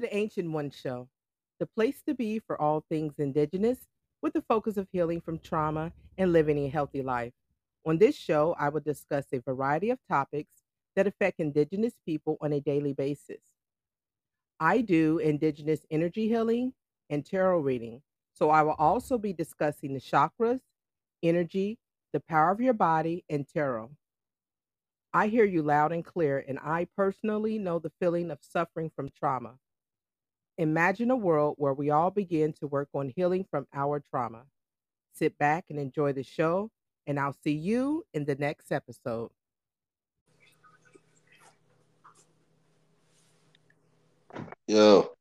the Ancient One Show, the place to be for all things Indigenous, with the focus of healing from trauma and living a healthy life. On this show, I will discuss a variety of topics that affect Indigenous people on a daily basis. I do Indigenous energy healing and tarot reading, so I will also be discussing the chakras, energy, the power of your body, and tarot. I hear you loud and clear, and I personally know the feeling of suffering from trauma. Imagine a world where we all begin to work on healing from our trauma. Sit back and enjoy the show, and I'll see you in the next episode. Yo,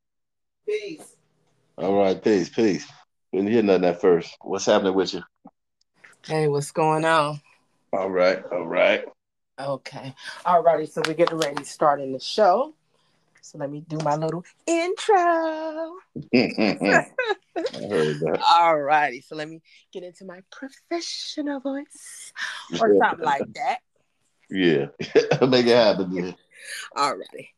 Peace. all right, peace, peace. Didn't hear nothing at first. What's happening with you? Hey, what's going on? All right, all right. Okay. All righty. So we're getting ready to start in the show. So let me do my little intro. I heard that. All righty. So let me get into my professional voice or something like that. Yeah, make it happen. All righty.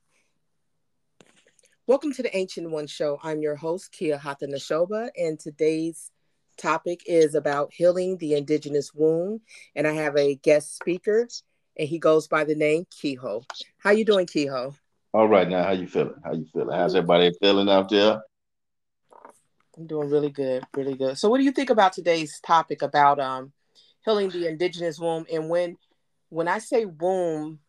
Welcome to the Ancient One Show. I'm your host, Kia Hahta Nashoba, and today's topic is about healing the indigenous womb. And I have a guest speaker, and he goes by the name Keyhol. How you doing, Keyhol? All right, now how you feeling? How you feeling? How's everybody feeling out there? I'm doing really good, really good. So, what do you think about today's topic about um healing the indigenous womb? And when when I say womb,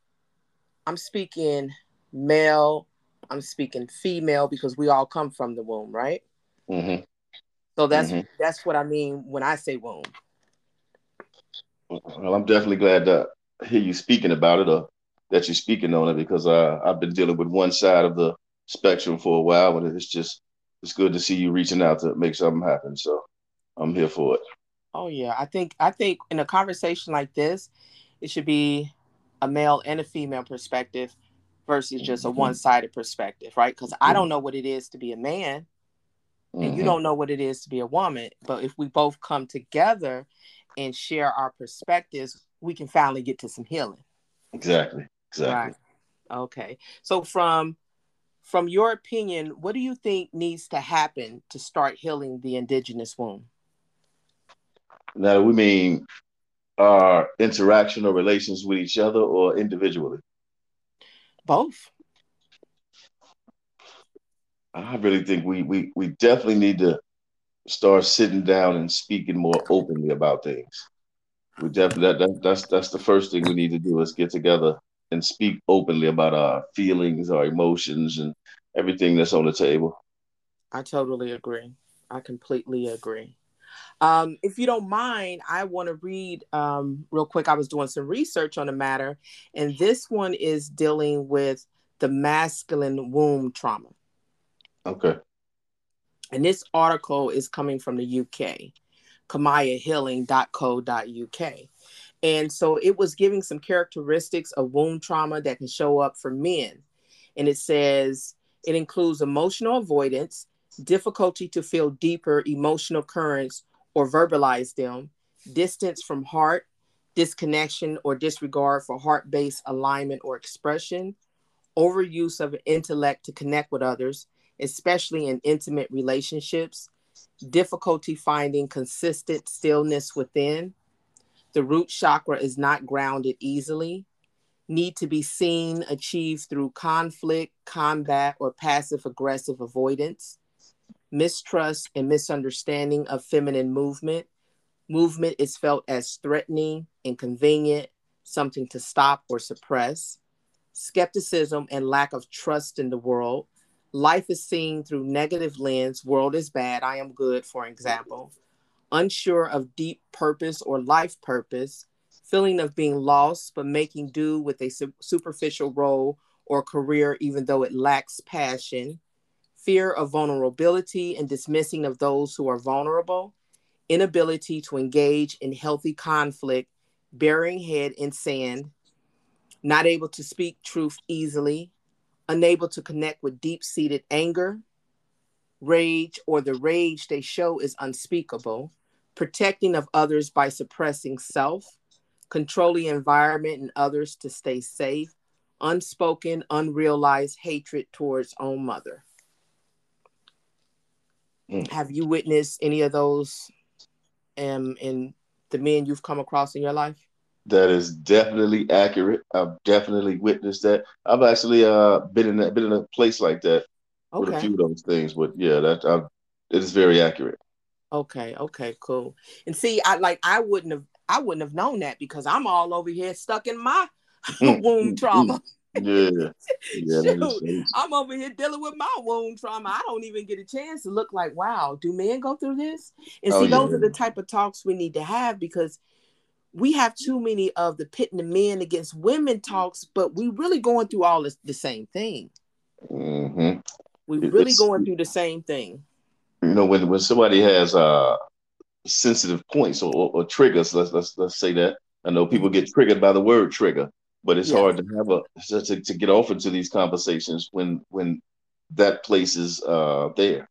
I'm speaking male, I'm speaking female because we all come from the womb, right? hmm So that's Mhm. that's what I mean when I say womb. Well, I'm definitely glad to hear you speaking about it, or that you're speaking on it, because uh, I've been dealing with one side of the spectrum for a while, and it's just it's good to see you reaching out to make something happen. So I'm here for it. Oh yeah, I think I think in a conversation like this, it should be a male and a female perspective versus just a Mhm. one-sided perspective, right? Because I don't know what it is to be a man, and you Mhm. don't know what it is to be a woman. But if we both come together and share our perspectives, we can finally get to some healing. Exactly. Exactly. Right. Okay. So from from your opinion, what do you think needs to happen to start healing the indigenous wound? Now, we mean our interaction or relations with each other or individually? Both. I really think we we we definitely need to start sitting down and speaking more openly about things. We definitely that, that that's that's the first thing we need to do is get together and speak openly about our feelings, our emotions, and everything that's on the table. I totally agree. I completely agree. Um, if you don't mind, I want to read um, real quick. I was doing some research on the matter, and this one is dealing with the masculine womb trauma. Okay. And this article is coming from the UK, kamayahealing.co.uk. And so it was giving some characteristics of womb trauma that can show up for men. And it says it includes emotional avoidance, difficulty to feel deeper emotional currents or verbalize them, distance from heart, disconnection or disregard for heart based alignment or expression, overuse of intellect to connect with others, especially in intimate relationships, difficulty finding consistent stillness within. The root chakra is not grounded easily. Need to be seen, achieved through conflict, combat, or passive aggressive avoidance. Mistrust and misunderstanding of feminine movement. Movement is felt as threatening, inconvenient, something to stop or suppress. Skepticism and lack of trust in the world. Life is seen through negative lens. World is bad. I am good, for example. Unsure of deep purpose or life purpose. Feeling of being lost, but making do with a su- superficial role or career, even though it lacks passion. Fear of vulnerability and dismissing of those who are vulnerable. Inability to engage in healthy conflict. Burying head in sand. Not able to speak truth easily unable to connect with deep seated anger, rage, or the rage they show is unspeakable, protecting of others by suppressing self, controlling environment and others to stay safe, unspoken, unrealized hatred towards own mother. Mm. Have you witnessed any of those um, in the men you've come across in your life? That is definitely accurate. I've definitely witnessed that. I've actually uh been in that, been in a place like that okay. with a few of those things. But yeah, that I've, it is very accurate. Okay, okay, cool. And see, I like I wouldn't have I wouldn't have known that because I'm all over here stuck in my mm, womb mm, trauma. Mm. Yeah. yeah I'm over here dealing with my womb trauma. I don't even get a chance to look like, wow, do men go through this? And oh, see, oh, those are the type of talks we need to have because we have too many of the pitting the men against women talks, but we really going through all this, the same thing. Mm-hmm. We really it's, going through the same thing. You know, when when somebody has uh sensitive points or, or, triggers, let's let's let's say that. I know people get triggered by the word trigger, but it's yeah. hard to have a to, to get off into these conversations when when that place is uh there.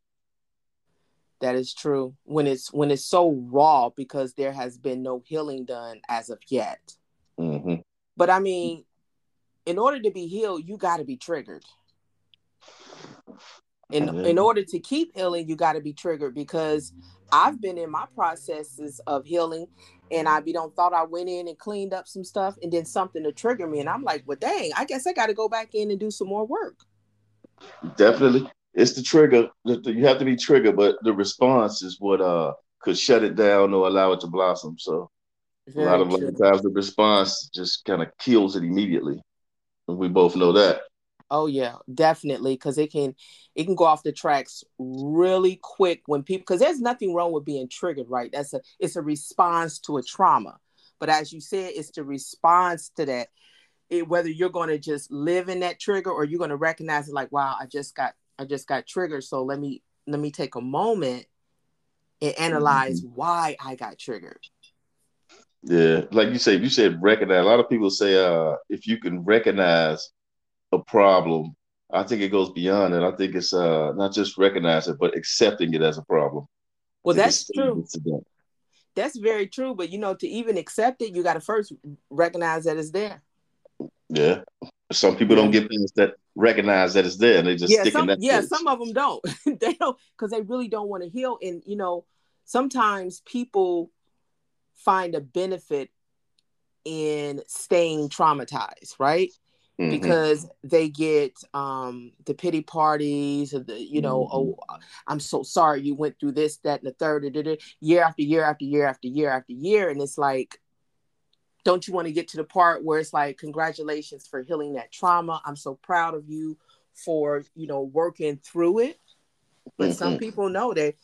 That is true. When it's when it's so raw because there has been no healing done as of yet. Mm-hmm. But I mean, in order to be healed, you got to be triggered. In mm-hmm. in order to keep healing, you got to be triggered because I've been in my processes of healing, and I be don't thought I went in and cleaned up some stuff, and then something to trigger me, and I'm like, well, dang, I guess I got to go back in and do some more work. Definitely it's the trigger. You have to be triggered, but the response is what uh could shut it down or allow it to blossom. So Very a lot of times the response just kind of kills it immediately. And we both know that. Oh yeah, definitely. Cause it can it can go off the tracks really quick when people because there's nothing wrong with being triggered, right? That's a it's a response to a trauma. But as you said, it's the response to that. It, whether you're going to just live in that trigger or you're going to recognize it like, wow, I just got I just got triggered. So let me let me take a moment and analyze mm-hmm. why I got triggered. Yeah, like you said, you said recognize. A lot of people say uh if you can recognize a problem, I think it goes beyond it. I think it's uh not just recognizing, it, but accepting it as a problem. Well, that's true. That's very true. But you know, to even accept it, you got to first recognize that it's there. Yeah. Some people don't get things that recognize that it's there and they just yeah, stick some, in that. Yeah, place. some of them don't. they don't because they really don't want to heal. And you know, sometimes people find a benefit in staying traumatized, right? Mm-hmm. Because they get um the pity parties and the, you know, mm-hmm. oh, I'm so sorry you went through this, that, and the third, year after year after year after year after year. And it's like, don't you want to get to the part where it's like congratulations for healing that trauma i'm so proud of you for you know working through it but mm-hmm. some people know that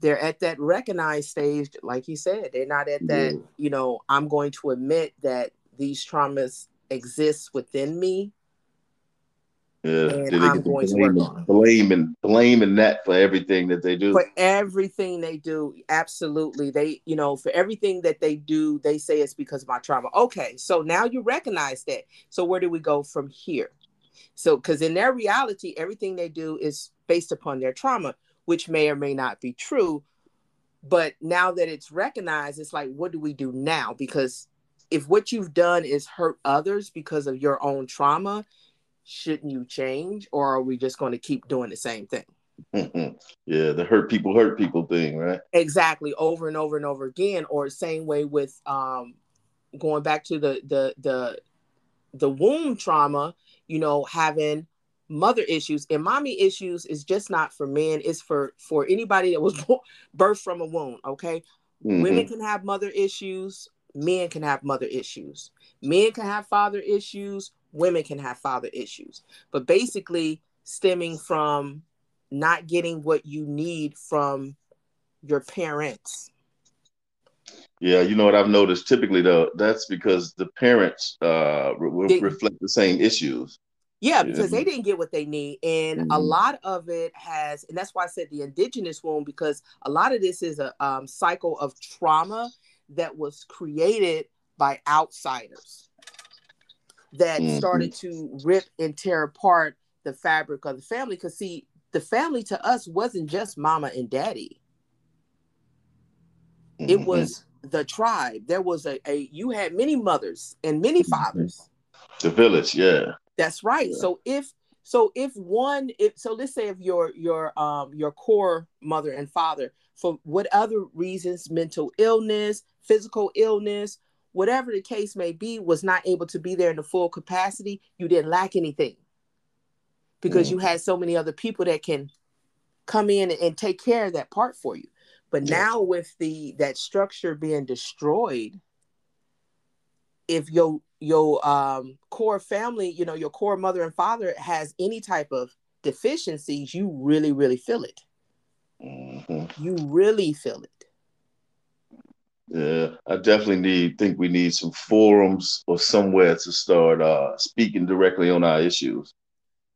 they're at that recognized stage like you said they're not at that you know i'm going to admit that these traumas exist within me yeah, and I'm going to work on blaming blaming that for everything that they do. For everything they do, absolutely. They, you know, for everything that they do, they say it's because of my trauma. Okay, so now you recognize that. So where do we go from here? So, because in their reality, everything they do is based upon their trauma, which may or may not be true. But now that it's recognized, it's like, what do we do now? Because if what you've done is hurt others because of your own trauma, shouldn't you change or are we just going to keep doing the same thing? Yeah the hurt people hurt people thing right? Exactly over and over and over again or same way with um going back to the the the the womb trauma you know having mother issues and mommy issues is just not for men it's for for anybody that was birthed from a womb okay? Mm-hmm. women can have mother issues men can have mother issues men can have father issues women can have father issues, but basically stemming from not getting what you need from your parents. Yeah, you know what I've noticed typically though, that's because the parents uh, re- they, reflect the same issues. Yeah, because yeah. they didn't get what they need. And mm-hmm. a lot of it has, and that's why I said the indigenous womb, because a lot of this is a um, cycle of trauma that was created by outsiders that mm-hmm. started to rip and tear apart the fabric of the family. Because, see, the family to us wasn't just mama and daddy, mm-hmm. it was the tribe. There was a, a, you had many mothers and many mm-hmm. fathers. The village, yeah. That's right. Yeah. So if So if one, if so, let's say if your your um your core mother and father, for what other reasons, mental illness, physical illness, whatever the case may be, was not able to be there in the full capacity, you didn't lack anything because mm. you had so many other people that can come in and take care of that part for you. But now with the that structure being destroyed, if your your um, core family, you know, your core mother and father has any type of deficiencies, you really, really feel it. Mm-hmm. You really feel it. Yeah, I definitely need think we need some forums or somewhere to start uh, speaking directly on our issues.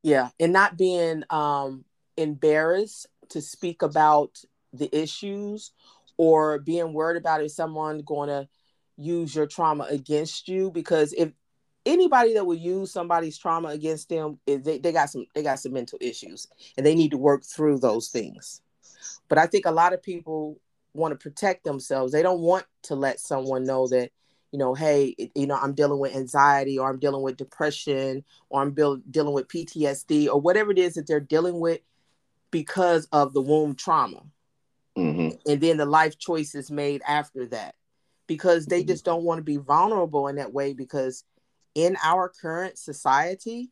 Yeah, and not being um, embarrassed to speak about the issues or being worried about if someone going to use your trauma against you because if anybody that will use somebody's trauma against them they, they got some they got some mental issues and they need to work through those things but i think a lot of people want to protect themselves they don't want to let someone know that you know hey you know i'm dealing with anxiety or i'm dealing with depression or i'm dealing with ptsd or whatever it is that they're dealing with because of the womb trauma mm-hmm. and then the life choices made after that because they mm-hmm. just don't want to be vulnerable in that way because in our current society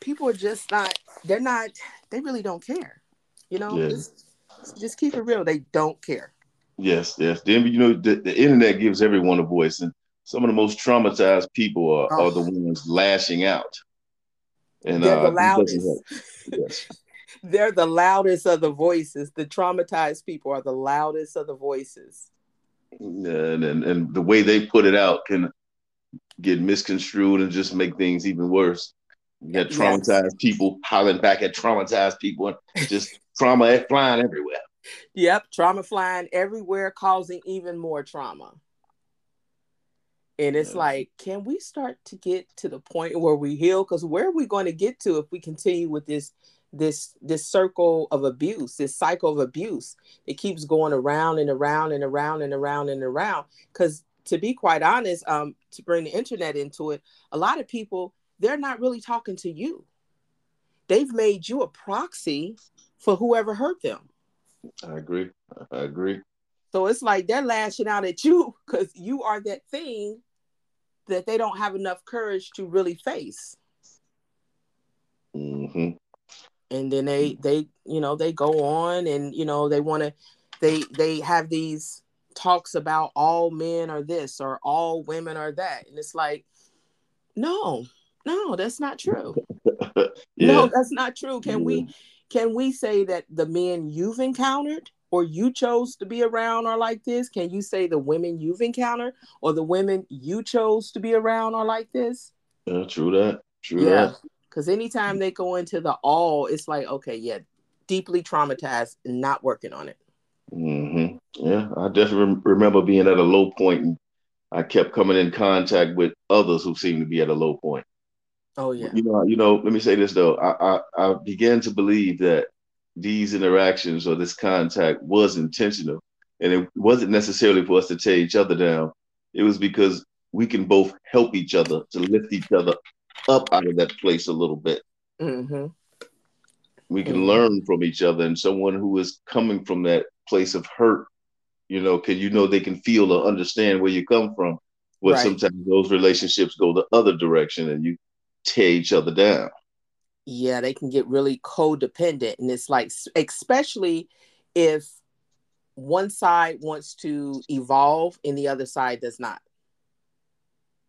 people are just not they're not they really don't care you know yes. just, just keep it real they don't care yes yes then you know the, the internet gives everyone a voice and some of the most traumatized people are, oh. are the ones lashing out and they're uh, the loudest yes they're the loudest of the voices. The traumatized people are the loudest of the voices. And, and and the way they put it out can get misconstrued and just make things even worse. You got traumatized yes. people hollering back at traumatized people and just trauma flying everywhere. Yep, trauma flying everywhere, causing even more trauma. And it's yeah. like, can we start to get to the point where we heal? Because where are we going to get to if we continue with this this this circle of abuse this cycle of abuse it keeps going around and around and around and around and around because to be quite honest um to bring the internet into it a lot of people they're not really talking to you they've made you a proxy for whoever hurt them. I agree. I agree. So it's like they're lashing out at you because you are that thing that they don't have enough courage to really face. Mm-hmm. And then they they you know they go on and you know they want to they they have these talks about all men are this or all women are that. And it's like no no that's not true. Yeah. no that's not true. Can yeah. we can we say that the men you've encountered or you chose to be around are like this can you say the women you've encountered or the women you chose to be around are like this yeah true that true yeah. that because anytime they go into the all, it's like, okay, yeah, deeply traumatized and not working on it. Mm-hmm. Yeah, I definitely remember being at a low point and I kept coming in contact with others who seemed to be at a low point. Oh yeah. You know, you know. Let me say this though. I, I, I began to believe that these interactions or this contact was intentional, and it wasn't necessarily for us to tear each other down. It was because we can both help each other to lift each other up out of that place a little bit. Mm-hmm. We can mm-hmm. learn from each other, and someone who is coming from that place of hurt, you know, can you know they can feel or understand where you come from. But right. sometimes those relationships go the other direction, and you tear each other down. Yeah, they can get really codependent, and it's like, especially if one side wants to evolve and the other side does not.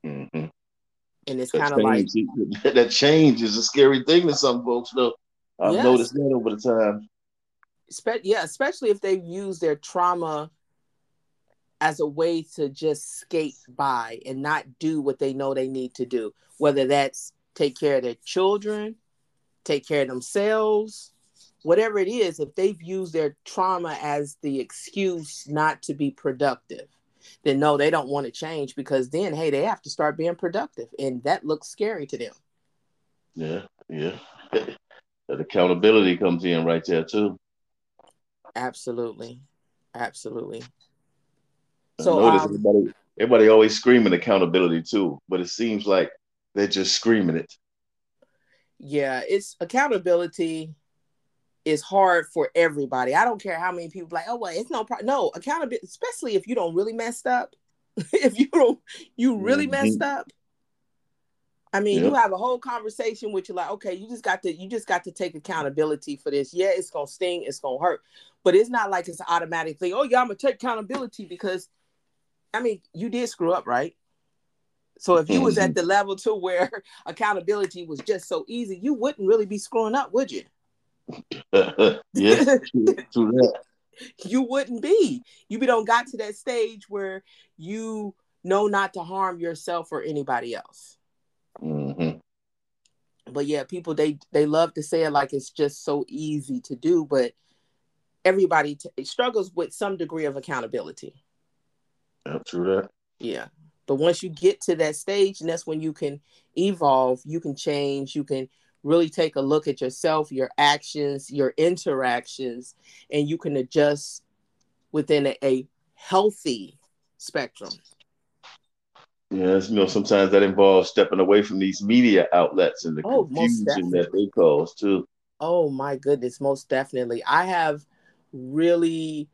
Mm-hmm and it's kind of like that change is a scary thing to some folks though i've yes. noticed that over the time Spe- yeah especially if they've used their trauma as a way to just skate by and not do what they know they need to do whether that's take care of their children take care of themselves whatever it is if they've used their trauma as the excuse not to be productive then no, they don't want to change because then, hey, they have to start being productive, and that looks scary to them. Yeah, yeah. that accountability comes in right there too. Absolutely, absolutely. So um, everybody, everybody always screaming accountability too, but it seems like they're just screaming it. Yeah, it's accountability is hard for everybody. I don't care how many people like, oh well, it's no problem. No accountability, especially if you don't really messed up. if you don't, you really mm-hmm. messed up. I mean, yep. you have a whole conversation with you, like, okay, you just got to, you just got to take accountability for this. Yeah, it's gonna sting, it's gonna hurt, but it's not like it's automatically. Oh yeah, I'm gonna take accountability because, I mean, you did screw up, right? So if you was at mm-hmm. the level to where accountability was just so easy, you wouldn't really be screwing up, would you? yes, true that. You wouldn't be. You be don't got to that stage where you know not to harm yourself or anybody else. Mm-hmm. But yeah, people they they love to say it like it's just so easy to do, but everybody t- struggles with some degree of accountability. Yeah, true that. Yeah. But once you get to that stage, and that's when you can evolve, you can change, you can really take a look at yourself, your actions, your interactions, and you can adjust within a, a healthy spectrum. Yes, you know, sometimes that involves stepping away from these media outlets and the oh, confusion that they cause too. Oh my goodness, most definitely. I have really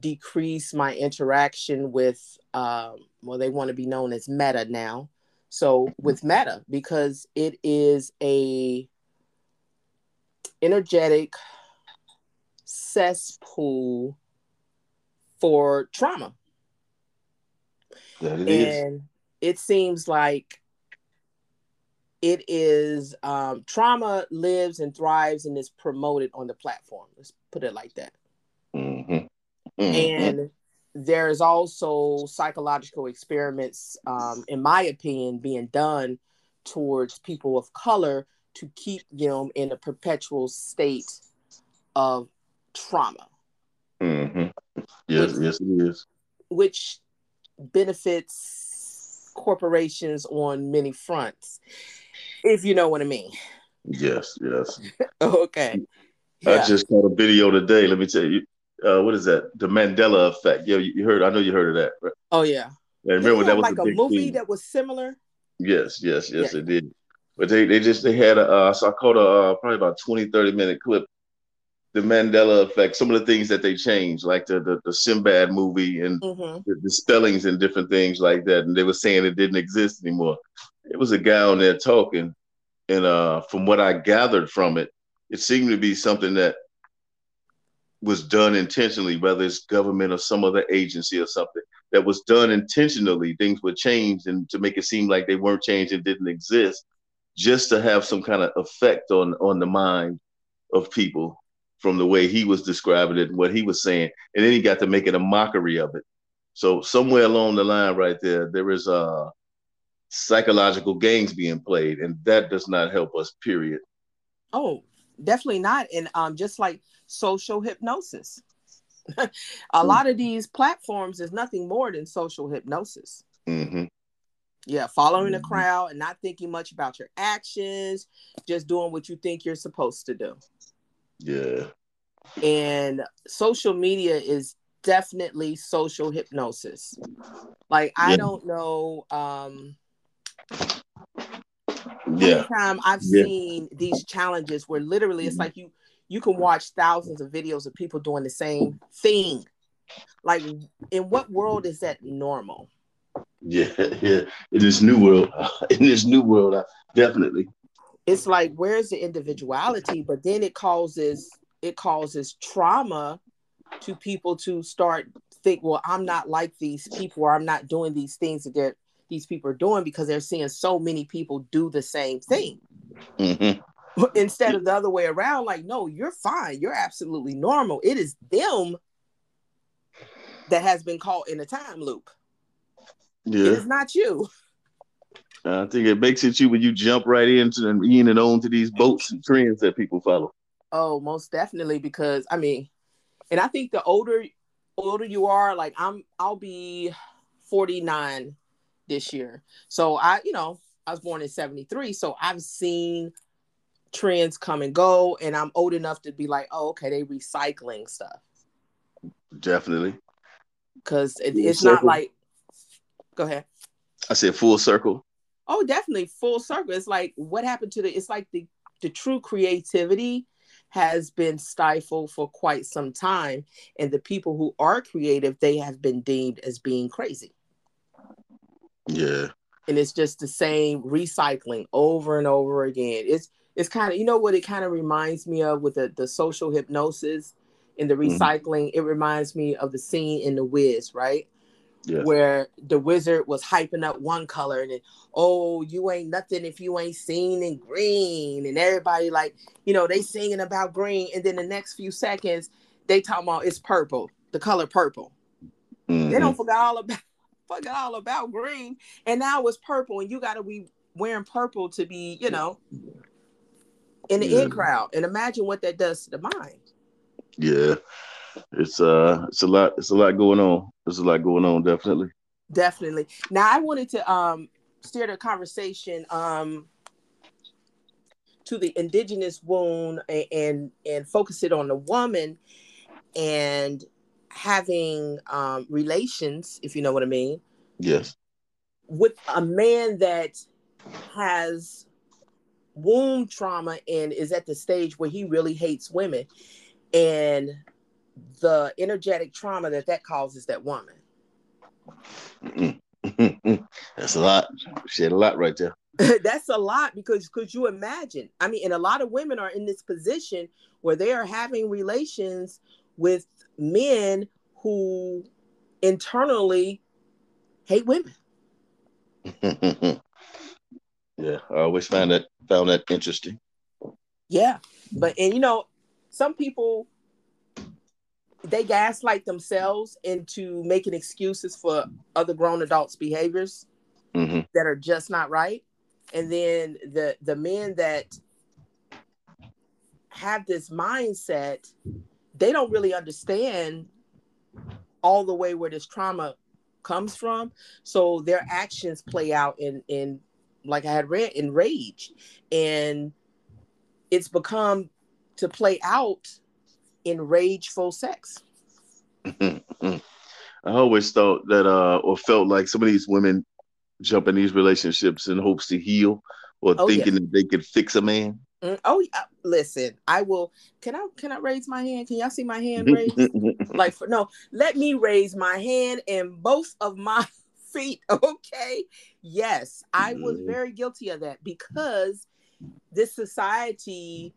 decreased my interaction with um, well, they want to be known as Meta now. So with Meta, because it is a energetic cesspool for trauma. It and is it seems like it is um, trauma lives and thrives and is promoted on the platform. Let's put it like that. Mm-hmm. And there's also psychological experiments, um, in my opinion, being done towards people of color to keep them in a perpetual state of trauma. Mm-hmm. Yes, which, yes, it is. Which benefits corporations on many fronts, if you know what I mean. Yes, yes. okay. I yeah. just saw a video today. Let me tell you, uh, what is that? The Mandela effect. Yeah, you heard. I know you heard of that. Right? Oh yeah. And remember that was like a, a movie that was similar. Yes, yes, yes, yeah. it did. But they, they just they had a uh, so I caught a uh, probably about 20, 30 minute clip the Mandela effect, some of the things that they changed, like the the, the Sinbad movie and mm-hmm. the, the, spellings and different things like that. And they were saying it didn't exist anymore. It was a guy on there talking, and uh, from what I gathered from it, it seemed to be something that was done intentionally, whether it's government or some other agency or something that was done intentionally. Things were changed and to make it seem like they weren't changed and didn't exist, just to have some kind of effect on on the mind of people from the way he was describing it and what he was saying, and then he got to making a mockery of it. So somewhere along the line, right there, there is uh psychological games being played, and that does not help us. Period. Oh, definitely not. And um, just like social hypnosis, a mm. lot of these platforms is nothing more than social hypnosis. Mm-hmm. Yeah, following mm-hmm. the crowd and not thinking much about your actions, just doing what you think you're supposed to do. Yeah. And social media is definitely social hypnosis. Like I don't know um yeah. time I've yeah. seen these challenges where literally it's like you you can watch thousands of videos of people doing the same thing. Like in what world is that normal? Yeah, yeah. In this new world, in this new world, I, definitely it's like where's the individuality but then it causes it causes trauma to people to start think well i'm not like these people or i'm not doing these things that they're these people are doing because they're seeing so many people do the same thing mm-hmm. instead of the other way around like no you're fine you're absolutely normal it is them that has been caught in a time loop yeah. it is not you I think it makes it you when you jump right into and in and on to these boats and trends that people follow. Oh, most definitely. Because I mean, and I think the older older you are, like I'm I'll be 49 this year. So I, you know, I was born in 73. So I've seen trends come and go, and I'm old enough to be like, oh, okay, they recycling stuff. Definitely. Because it, it's circle. not like go ahead. I said full circle. Oh, definitely full circle. It's like what happened to the it's like the the true creativity has been stifled for quite some time and the people who are creative they have been deemed as being crazy yeah and it's just the same recycling over and over again it's it's kind of you know what it kind of reminds me of with the, the social hypnosis and the mm-hmm. recycling mm-hmm. it reminds me of the scene in the wiz right yeah. where the wizard was hyping up one color and then, oh, you ain't nothing if you ain't seen in green. And everybody like, you know, they singing about green. And then the next few seconds, they talking about it's purple, the color purple. Mm-hmm. They don't forget all about forget all about green. And now it's purple, and you gotta be wearing purple to be, you know, in the yeah. in crowd. And imagine what that does to the mind. Yeah it's uh it's a lot it's a lot going on there's a lot going on definitely definitely now i wanted to um steer the conversation um to the indigenous wound and, and and, focus it on the woman and having um relations if you know what i mean yes with a man that has womb trauma and is at the stage where he really hates women and the energetic trauma that that causes that woman. That's a lot. She had a lot right there. That's a lot because could you imagine? I mean, and a lot of women are in this position where they are having relations with men who internally hate women. yeah, I always found that found that interesting. Yeah, but and you know, some people they gaslight themselves into making excuses for other grown adults' behaviors mm-hmm. that are just not right. And then the the men that have this mindset, they don't really understand all the way where this trauma comes from. So their actions play out in in like I had read in rage. And it's become to play out in rageful sex. I always thought that, uh, or felt like some of these women jump in these relationships in hopes to heal, or oh, thinking yeah. that they could fix a man. Mm, oh, yeah. listen, I will. Can I can I raise my hand? Can y'all see my hand raised? like for no, let me raise my hand and both of my feet. Okay, yes, I was mm-hmm. very guilty of that because this society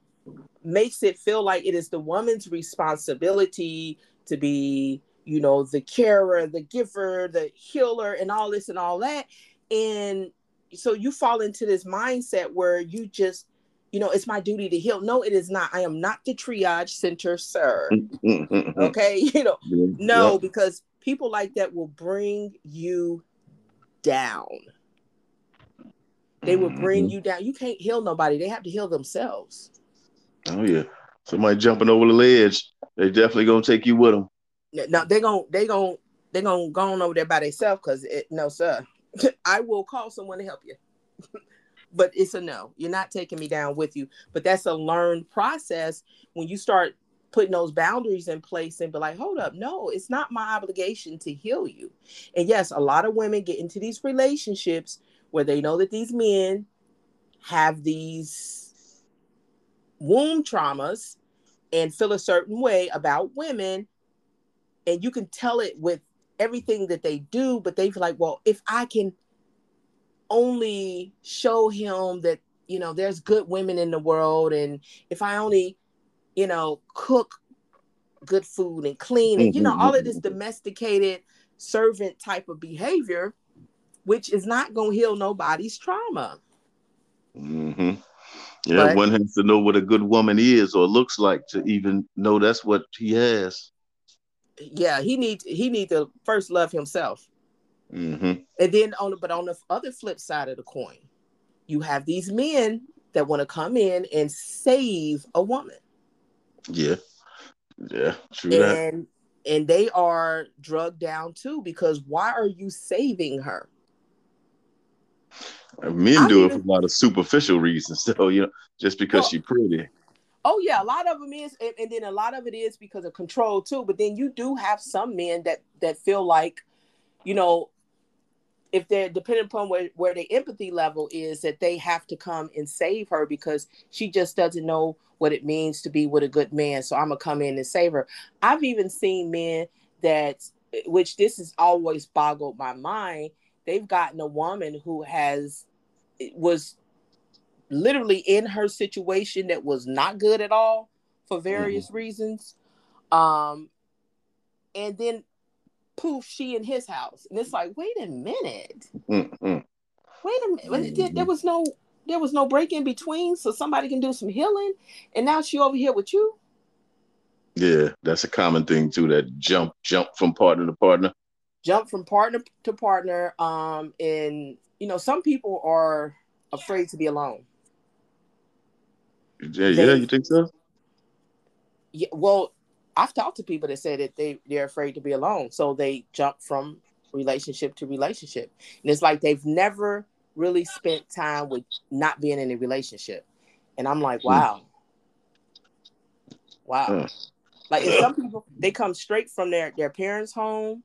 makes it feel like it is the woman's responsibility to be, you know, the carer, the giver, the healer, and all this and all that. And so you fall into this mindset where you just, you know, it's my duty to heal. No, it is not. I am not the triage center, sir. okay. You know, no, because people like that will bring you down. They will bring mm-hmm. you down. You can't heal nobody. They have to heal themselves. Oh yeah. Somebody jumping over the ledge, they definitely gonna take you with them. No, they gonna they gonna they gonna go on over there by themselves because no, sir. I will call someone to help you. but it's a no. You're not taking me down with you. But that's a learned process when you start putting those boundaries in place and be like, hold up, no, it's not my obligation to heal you. And yes, a lot of women get into these relationships where they know that these men have these womb traumas and feel a certain way about women and you can tell it with everything that they do but they feel like well if i can only show him that you know there's good women in the world and if i only you know cook good food and clean and you know all of this mm-hmm. domesticated servant type of behavior which is not going to heal nobody's trauma mm-hmm. Yeah, but, one has to know what a good woman is or looks like to even know that's what he has. Yeah, he need he need to first love himself, mm-hmm. and then on the but on the other flip side of the coin, you have these men that want to come in and save a woman. Yeah, yeah, true and, that. And they are drugged down too because why are you saving her? Men do it for a lot of superficial reasons, so you know, just because well, she's pretty. Oh yeah, a lot of them is, and, and, then a lot of it is because of control too. But then you do have some men that that feel like, you know, if they're depending upon where, where the empathy level is that they have to come and save her because she just doesn't know what it means to be with a good man. So i'm gonna come in and save her. I've even seen men that which this has always boggled my mind they've gotten a woman who has was literally in her situation that was not good at all for various mm-hmm. reasons. Um and then poof, she in his house. And it's like, wait a minute. Mm-hmm. Wait a minute. There, there was no there was no break in between, so somebody can do some healing. And now she over here with you. Yeah, that's a common thing too. That jump, jump from partner to partner. Jump from partner to partner. Um, and you know, some people are afraid to be alone. Yeah, they, yeah, you think so? Yeah, well, I've talked to people that say that they they're afraid to be alone, so they jump from relationship to relationship, and it's like they've never really spent time with not being in a relationship, and I'm like, hmm. wow, wow. Mm. Like some people, they come straight from their their parents' home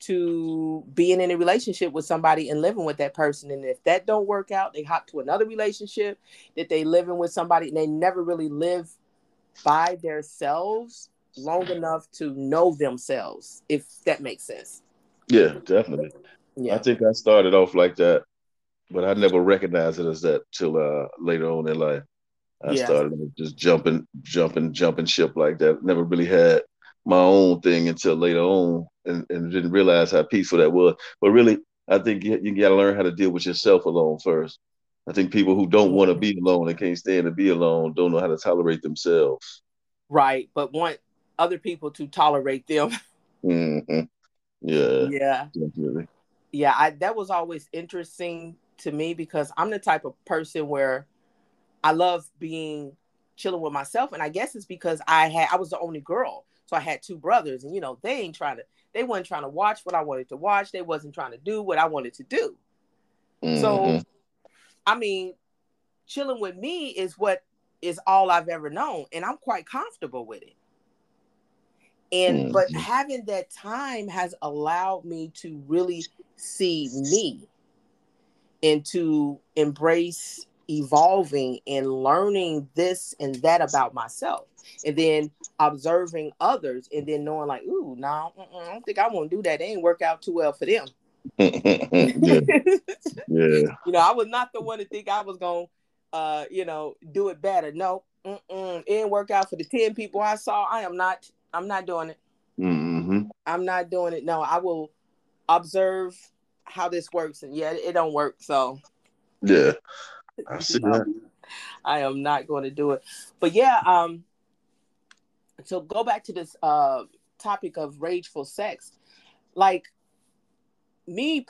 to being in a relationship with somebody and living with that person, and if that don't work out, they hop to another relationship that they living with somebody, and they never really live by themselves long enough to know themselves, if that makes sense. Yeah, definitely. Yeah. I think I started off like that, but I never recognized it as that till uh, later on in life. I yeah. started just jumping, jumping, jumping ship like that. Never really had my own thing until later on, and, and didn't realize how peaceful that was. But really, I think you, you got to learn how to deal with yourself alone first. I think people who don't want to be alone and can't stand to be alone don't know how to tolerate themselves. Right, but one other people to tolerate them. Mm-hmm. Yeah. Yeah. Definitely. Yeah, I that was always interesting to me because I'm the type of person where I love being chilling with myself, and I guess it's because I had I was the only girl, so I had two brothers, and you know they ain't trying to they weren't trying to watch what I wanted to watch. They wasn't trying to do what I wanted to do. Mm-hmm. So, I mean, chilling with me is what is all I've ever known, and I'm quite comfortable with it and mm-hmm. but having that time has allowed me to really see me and to embrace evolving and learning this and that about myself and then observing others and then knowing like ooh no nah, i don't think i want to do that they ain't work out too well for them yeah. yeah. you know i was not the one to think i was gonna uh you know do it better no it didn't work out for the 10 people i saw i am not I'm not doing it. Mm-hmm. I'm not doing it. No, I will observe how this works, and yeah, it don't work. So yeah, I see that. I am not going to do it. But yeah, um, so go back to this uh topic of rageful sex. Like me,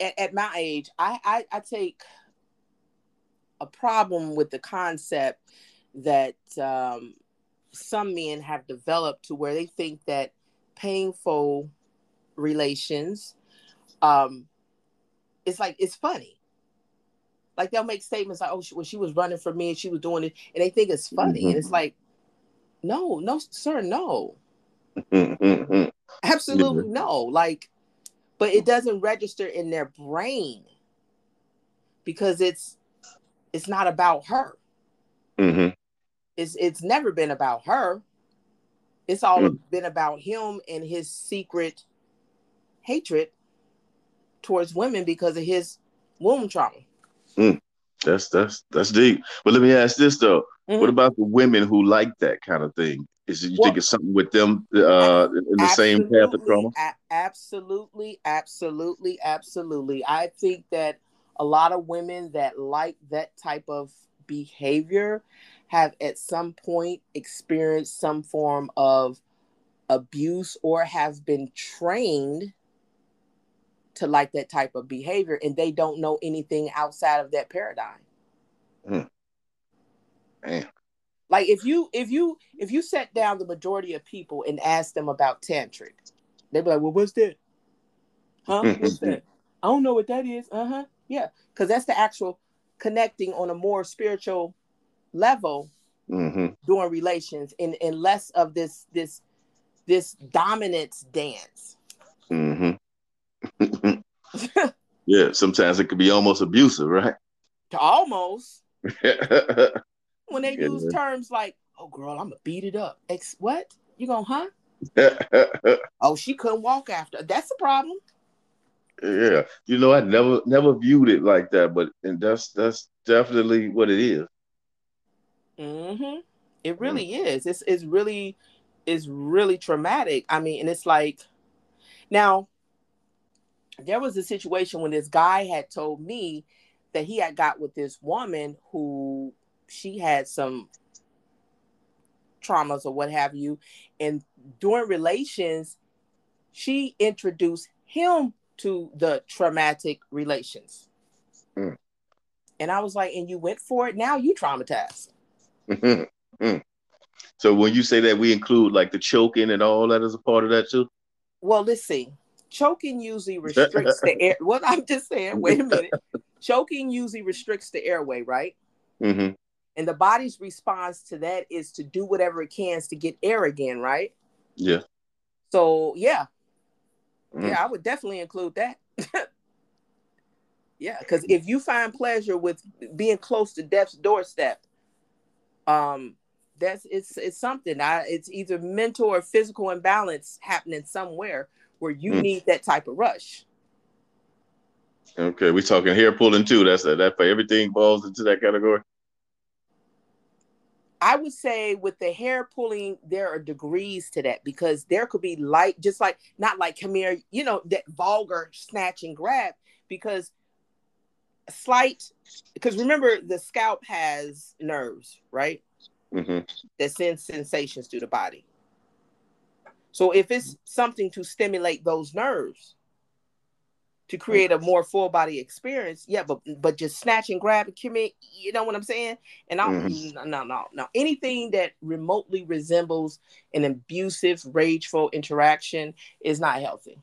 at, at my age, I, I I take a problem with the concept that um some men have developed to where they think that painful relations um it's like it's funny like they'll make statements like oh she, when she was running for me and she was doing it and they think it's funny mm-hmm. and it's like no no sir no absolutely mm-hmm. no like but it doesn't register in their brain because it's it's not about her mm-hmm. It's it's never been about her. It's all mm. been about him and his secret hatred towards women because of his womb trauma. Mm. That's that's that's deep. But let me ask this though: mm-hmm. What about the women who like that kind of thing? Is it, you well, think it's something with them uh, in the same path of trauma? Absolutely, absolutely, absolutely. I think that a lot of women that like that type of behavior have at some point experienced some form of abuse or have been trained to like that type of behavior and they don't know anything outside of that paradigm. Mm. Man. Like if you if you if you set down the majority of people and ask them about tantric, they'd be like, "Well, what's that? Huh? What's that? I don't know what that is." Uh huh. Yeah, because that's the actual connecting on a more spiritual level mm-hmm. doing relations and, and less of this this this dominance dance. Mm-hmm. Yeah, sometimes it could be almost abusive, right? Almost. when they yeah. use terms like, "Oh, girl, I'm gonna beat it up." Ex- what? You gonna huh? oh, she couldn't walk after. That's a problem. Yeah, you know, I never never viewed it like that, but and that's that's definitely what it is. Mm-hmm. It really mm. is. It's it's really is really traumatic. I mean, and it's like now there was a situation when this guy had told me that he had got with this woman who she had some traumas or what have you and during relations she introduced him to the traumatic relations mm. and i was like and you went for it now you traumatized mm. so when you say that we include like the choking and all that as a part of that too well let's see choking usually restricts the air. What I'm just saying, wait a minute. choking usually restricts the airway, right? Mm-hmm. And the body's response to that is to do whatever it can to get air again, right? Yeah. So yeah, mm. yeah, I would definitely include that. yeah, because if you find pleasure with being close to death's doorstep, um, that's it's it's something. I it's either mental or physical imbalance happening somewhere where you mm. need that type of rush. Okay, we talking hair pulling too. That's that. That for everything falls into that category. I would say with the hair pulling, there are degrees to that because there could be light, just like not like come here, you know, that vulgar snatch and grab because slight because remember the scalp has nerves, right? Mm-hmm. That send sensations through the body. So if it's something to stimulate those nerves to create a more full body experience, yeah, but but just snatch and grab and commit, you know what I'm saying? And I mm-hmm. no no no anything that remotely resembles an abusive, rageful interaction is not healthy.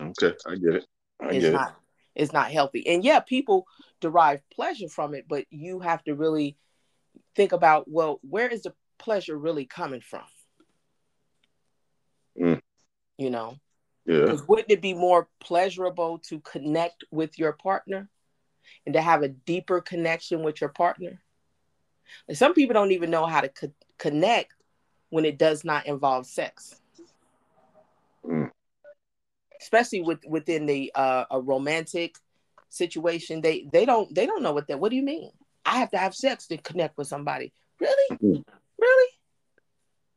Okay, I get it. I it's get not, It's not healthy. And yeah, people derive pleasure from it, but you have to really think about well, where is the pleasure really coming from? Mm. You know? Yeah. Wouldn't it be more pleasurable to connect with your partner and to have a deeper connection with your partner? And some people don't even know how to co- connect when it does not involve sex. Mm. Especially with within the uh, a romantic situation, they they don't they don't know what that. What do you mean? I have to have sex to connect with somebody. Really, mm. really?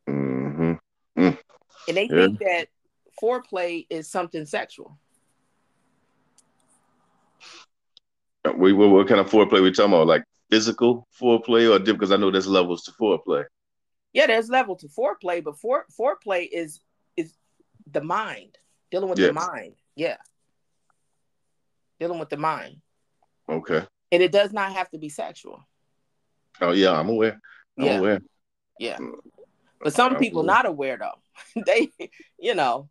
Mm-hmm. Mm and they yeah. think that foreplay is something sexual. We what, what kind of foreplay we talking about? Like physical foreplay or because I know there's levels to foreplay. Yeah, there's level to foreplay, but fore, foreplay is is the mind dealing with yes. the mind. Yeah, dealing with the mind. Okay. And it does not have to be sexual. Oh yeah, I'm aware. I'm yeah. aware. Yeah. Mm. But some people not aware though. they, you know,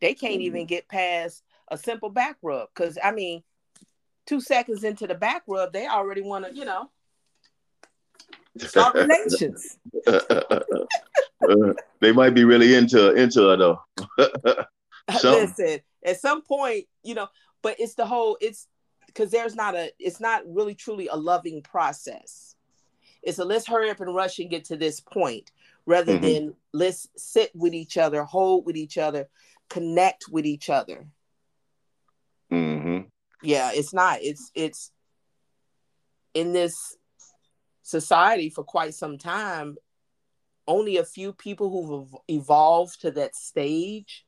they can't mm-hmm. even get past a simple back rub. Cause I mean, two seconds into the back rub, they already want to, you know, start relations. they might be really into into it though. Listen, at some point, you know, but it's the whole it's because there's not a it's not really truly a loving process. It's a let's hurry up and rush and get to this point rather mm-hmm. than let's sit with each other, hold with each other, connect with each other. Mm-hmm. Yeah, it's not. It's it's in this society for quite some time. Only a few people who've evolved to that stage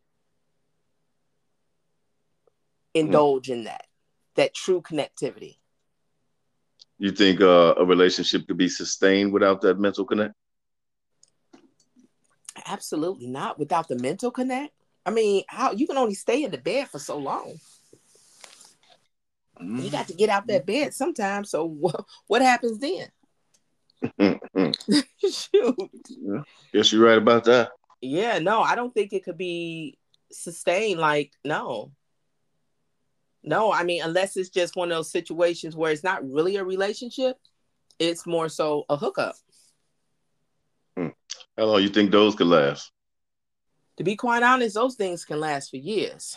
indulge mm-hmm. in that, that true connectivity. You think uh, a relationship could be sustained without that mental connect? Absolutely not. Without the mental connect. I mean, how you can only stay in the bed for so long. Mm-hmm. You got to get out that bed sometimes. So what, what happens then? Shoot. Yeah. Guess you're right about that. Yeah, no, I don't think it could be sustained. Like, no. No, I mean, unless it's just one of those situations where it's not really a relationship, it's more so a hookup. Mm. How long you think those could last? To be quite honest, those things can last for years.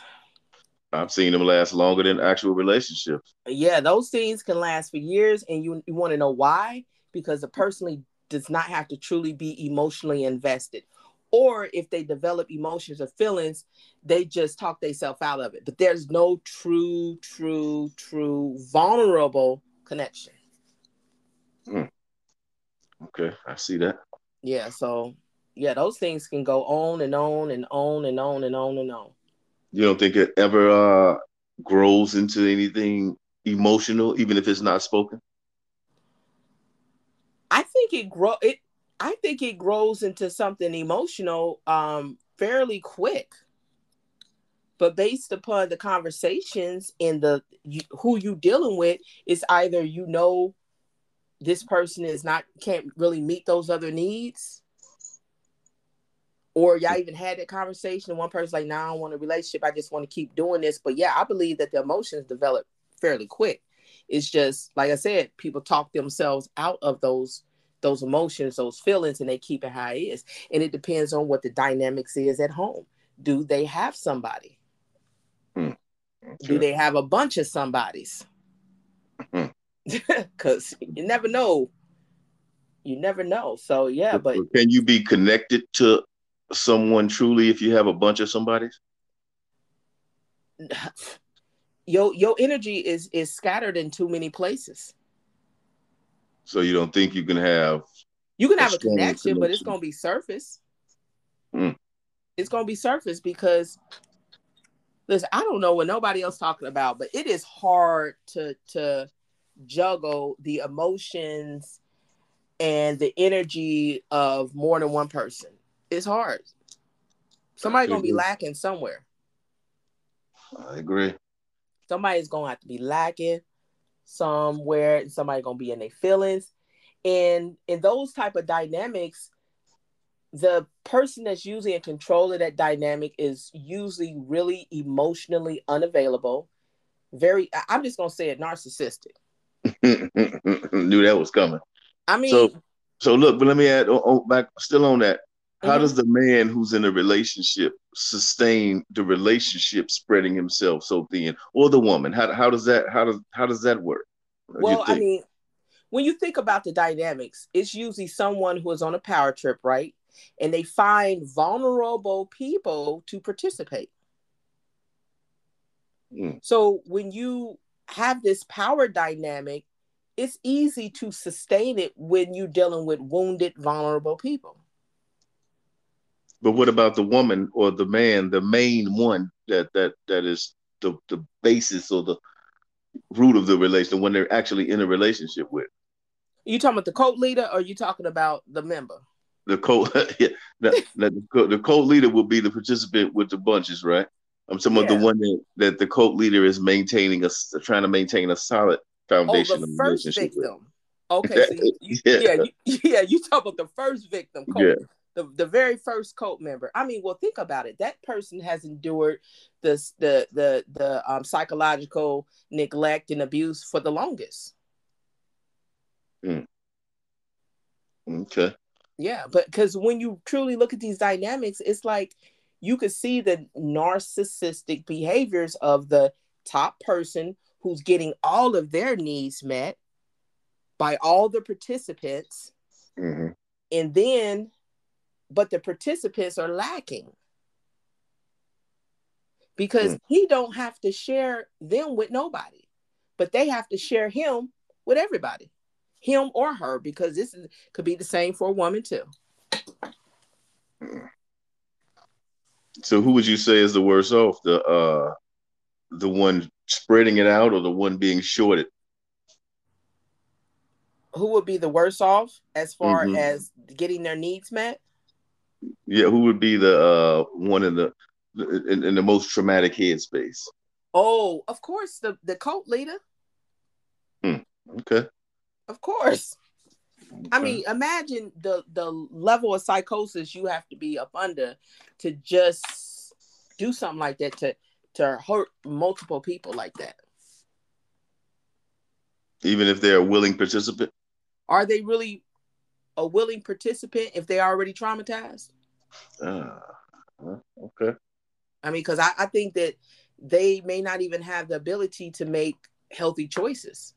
I've seen them last longer than actual relationships. Yeah, those things can last for years, and you you want to know why? Because the person does not have to truly be emotionally invested, or if they develop emotions or feelings, they just talk themselves out of it. But there's no true, true, true vulnerable connection. Hmm. Okay, I see that. Yeah, so yeah, those things can go on and on and on and on and on and on. You don't think it ever uh, grows into anything emotional, even if it's not spoken? I think it grow it. I think it grows into something emotional um, fairly quick. But based upon the conversations and the you, who you dealing with, it's either you know this person is not can't really meet those other needs, or y'all even had that conversation and one person's like, "Now nah, I don't want a relationship. I just want to keep doing this." But yeah, I believe that the emotions develop fairly quick. It's just like I said, people talk themselves out of those those emotions, those feelings, and they keep it how it is. And it depends on what the dynamics is at home. Do they have somebody? Hmm. Okay. Do they have a bunch of somebodies? Because hmm. you never know. You never know. So yeah, but can you be connected to someone truly if you have a bunch of somebody's? Your your energy is is scattered in too many places. So you don't think you can have you can have a connection, connection, but it's gonna be surface. Mm. It's gonna be surface because listen, I don't know what nobody else talking about, but it is hard to to juggle the emotions and the energy of more than one person it's hard. Somebody's gonna be lacking somewhere. I agree. Somebody's gonna have to be lacking somewhere. Somebody gonna be in their feelings, and in those type of dynamics, the person that's usually in control of that dynamic is usually really emotionally unavailable. Very, I'm just gonna say it, narcissistic. Knew that was coming. I mean, so so look, but let me add oh, oh, back still on that. How mm-hmm. does the man who's in a relationship sustain the relationship spreading himself so thin, or the woman? How, how does that how does how does that work? Well, I mean, when you think about the dynamics, it's usually someone who is on a power trip, right? And they find vulnerable people to participate. Mm. So when you have this power dynamic, it's easy to sustain it when you're dealing with wounded, vulnerable people. But what about the woman or the man, the main one that that that is the the basis or the root of the relation when they're actually in a relationship with? You talking about the cult leader or are you talking about the member? The cult, yeah, the, the, the cult leader will be the participant with the bunches, right? I'm talking yeah. about the one that, that the cult leader is maintaining a trying to maintain a solid foundation. Oh, the first victim. With. Okay, so you, you, yeah, yeah, you, yeah, you talk about the first victim. Cult. Yeah the, the very first cult member. I mean, well, think about it. That person has endured this the the the um, psychological neglect and abuse for the longest. Mm. Okay. Yeah, but because when you truly look at these dynamics, it's like you could see the narcissistic behaviors of the top person who's getting all of their needs met by all the participants. Mm-hmm. And then but the participants are lacking. Because mm. he don't have to share them with nobody but they have to share him with everybody him or her because this is, could be the same for a woman too. So who would you say is the worst off? The uh the one spreading it out or the one being shorted? Who would be the worst off as far mm-hmm. as getting their needs met yeah, who would be the uh, one in the in, in the most traumatic headspace? Oh, of course, the the cult leader. Hmm. Okay. Of course. Okay. I mean, imagine the the level of psychosis you have to be up under to just do something like that to to hurt multiple people like that. Even if they're a willing participant. Are they really a willing participant if they're already traumatized? Uh, okay. I mean, because I, I think that they may not even have the ability to make healthy choices.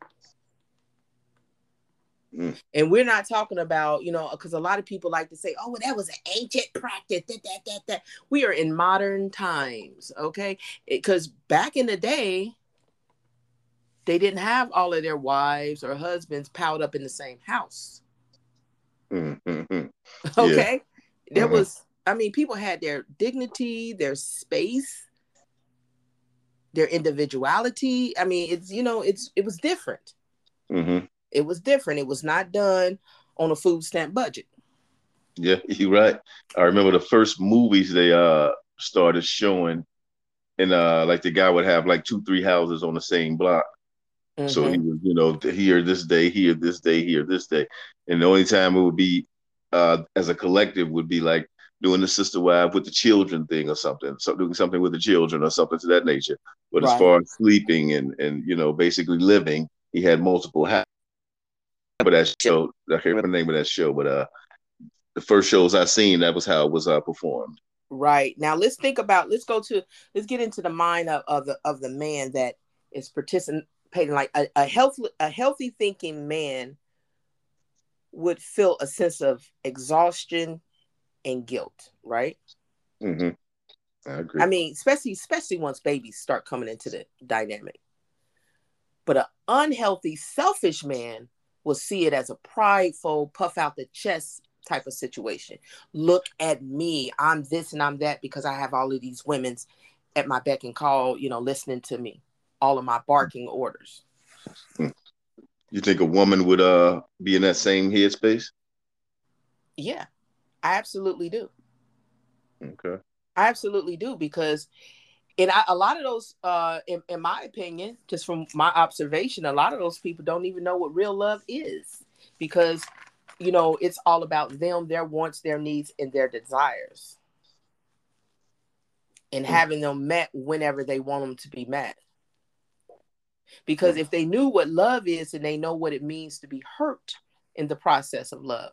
Mm. And we're not talking about, you know, because a lot of people like to say, oh, well, that was an ancient practice. That, that, that, that. We are in modern times, okay? Because back in the day, they didn't have all of their wives or husbands piled up in the same house. Mm-hmm. Okay. Yeah. There mm-hmm. was, I mean, people had their dignity, their space, their individuality. I mean, it's, you know, it's, it was different. Mm-hmm. It was different. It was not done on a food stamp budget. Yeah, you're right. I remember the first movies they uh started showing, and uh like the guy would have like two, three houses on the same block. Mm-hmm. So he mm-hmm. was, you know, here this day, here this day, here this day, and the only time it would be uh as a collective would be like doing the sister wife with the children thing or something, so doing something with the children or something to that nature. But right. as far as sleeping and and you know basically living, he had multiple houses remember that show. I can't remember the name of that show, but uh, the first shows I seen, that was how it was uh, performed. Right now, let's think about. Let's go to. Let's get into the mind of, of the of the man that is participating. Like a, a healthy a healthy thinking man would feel a sense of exhaustion and guilt. Right. Mm-hmm. I agree. I mean, especially especially once babies start coming into the dynamic. But an unhealthy, selfish man will see it as a prideful, puff out the chest type of situation. Look at me. I'm this and I'm that because I have all of these women's at my beck and call, you know, listening to me, all of my barking orders. You think a woman would uh be in that same headspace? Yeah, I absolutely do. Okay. I absolutely do because and I, a lot of those, uh, in, in my opinion, just from my observation, a lot of those people don't even know what real love is because, you know, it's all about them, their wants, their needs, and their desires, and mm. having them met whenever they want them to be met. Because mm. if they knew what love is and they know what it means to be hurt in the process of love,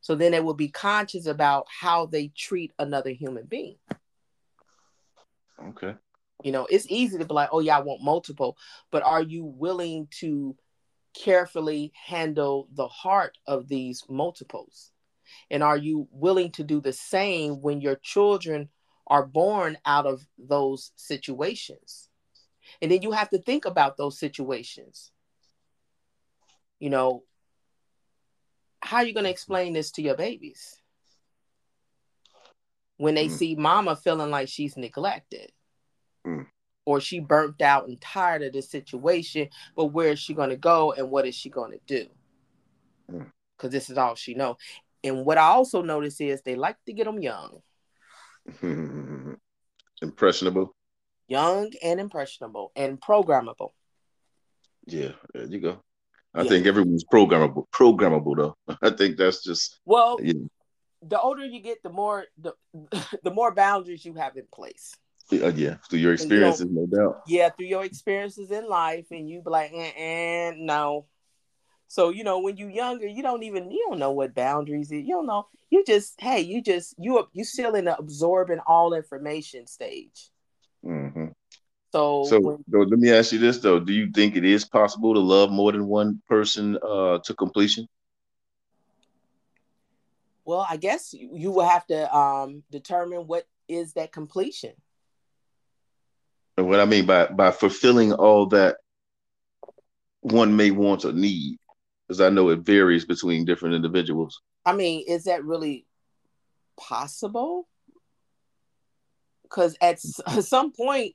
so then they will be conscious about how they treat another human being. Okay. You know, it's easy to be like, oh, yeah, I want multiple, but are you willing to carefully handle the heart of these multiples? And are you willing to do the same when your children are born out of those situations? And then you have to think about those situations. You know, how are you going to explain this to your babies? when they mm. see mama feeling like she's neglected mm. or she burnt out and tired of the situation but where is she going to go and what is she going to do because mm. this is all she know and what i also notice is they like to get them young impressionable young and impressionable and programmable yeah there you go I yeah. think everyone's programmable. Programmable though. I think that's just well. Know the older you get, the more the the more boundaries you have in place. Uh, yeah, through your experiences, you no doubt. Yeah, through your experiences in life, and you be like, eh, eh, no. So you know, when you're younger, you don't even you don't know what boundaries is. You don't know. You just hey, you just you you still in the absorbing all information stage. Mm-hmm. So, so, when, let me ask you this though: Do you think it is possible to love more than one person uh, to completion? Well, I guess you will have to um, determine what is that completion. And what I mean by by fulfilling all that one may want or need, because I know it varies between different individuals. I mean, is that really possible? Because at some point,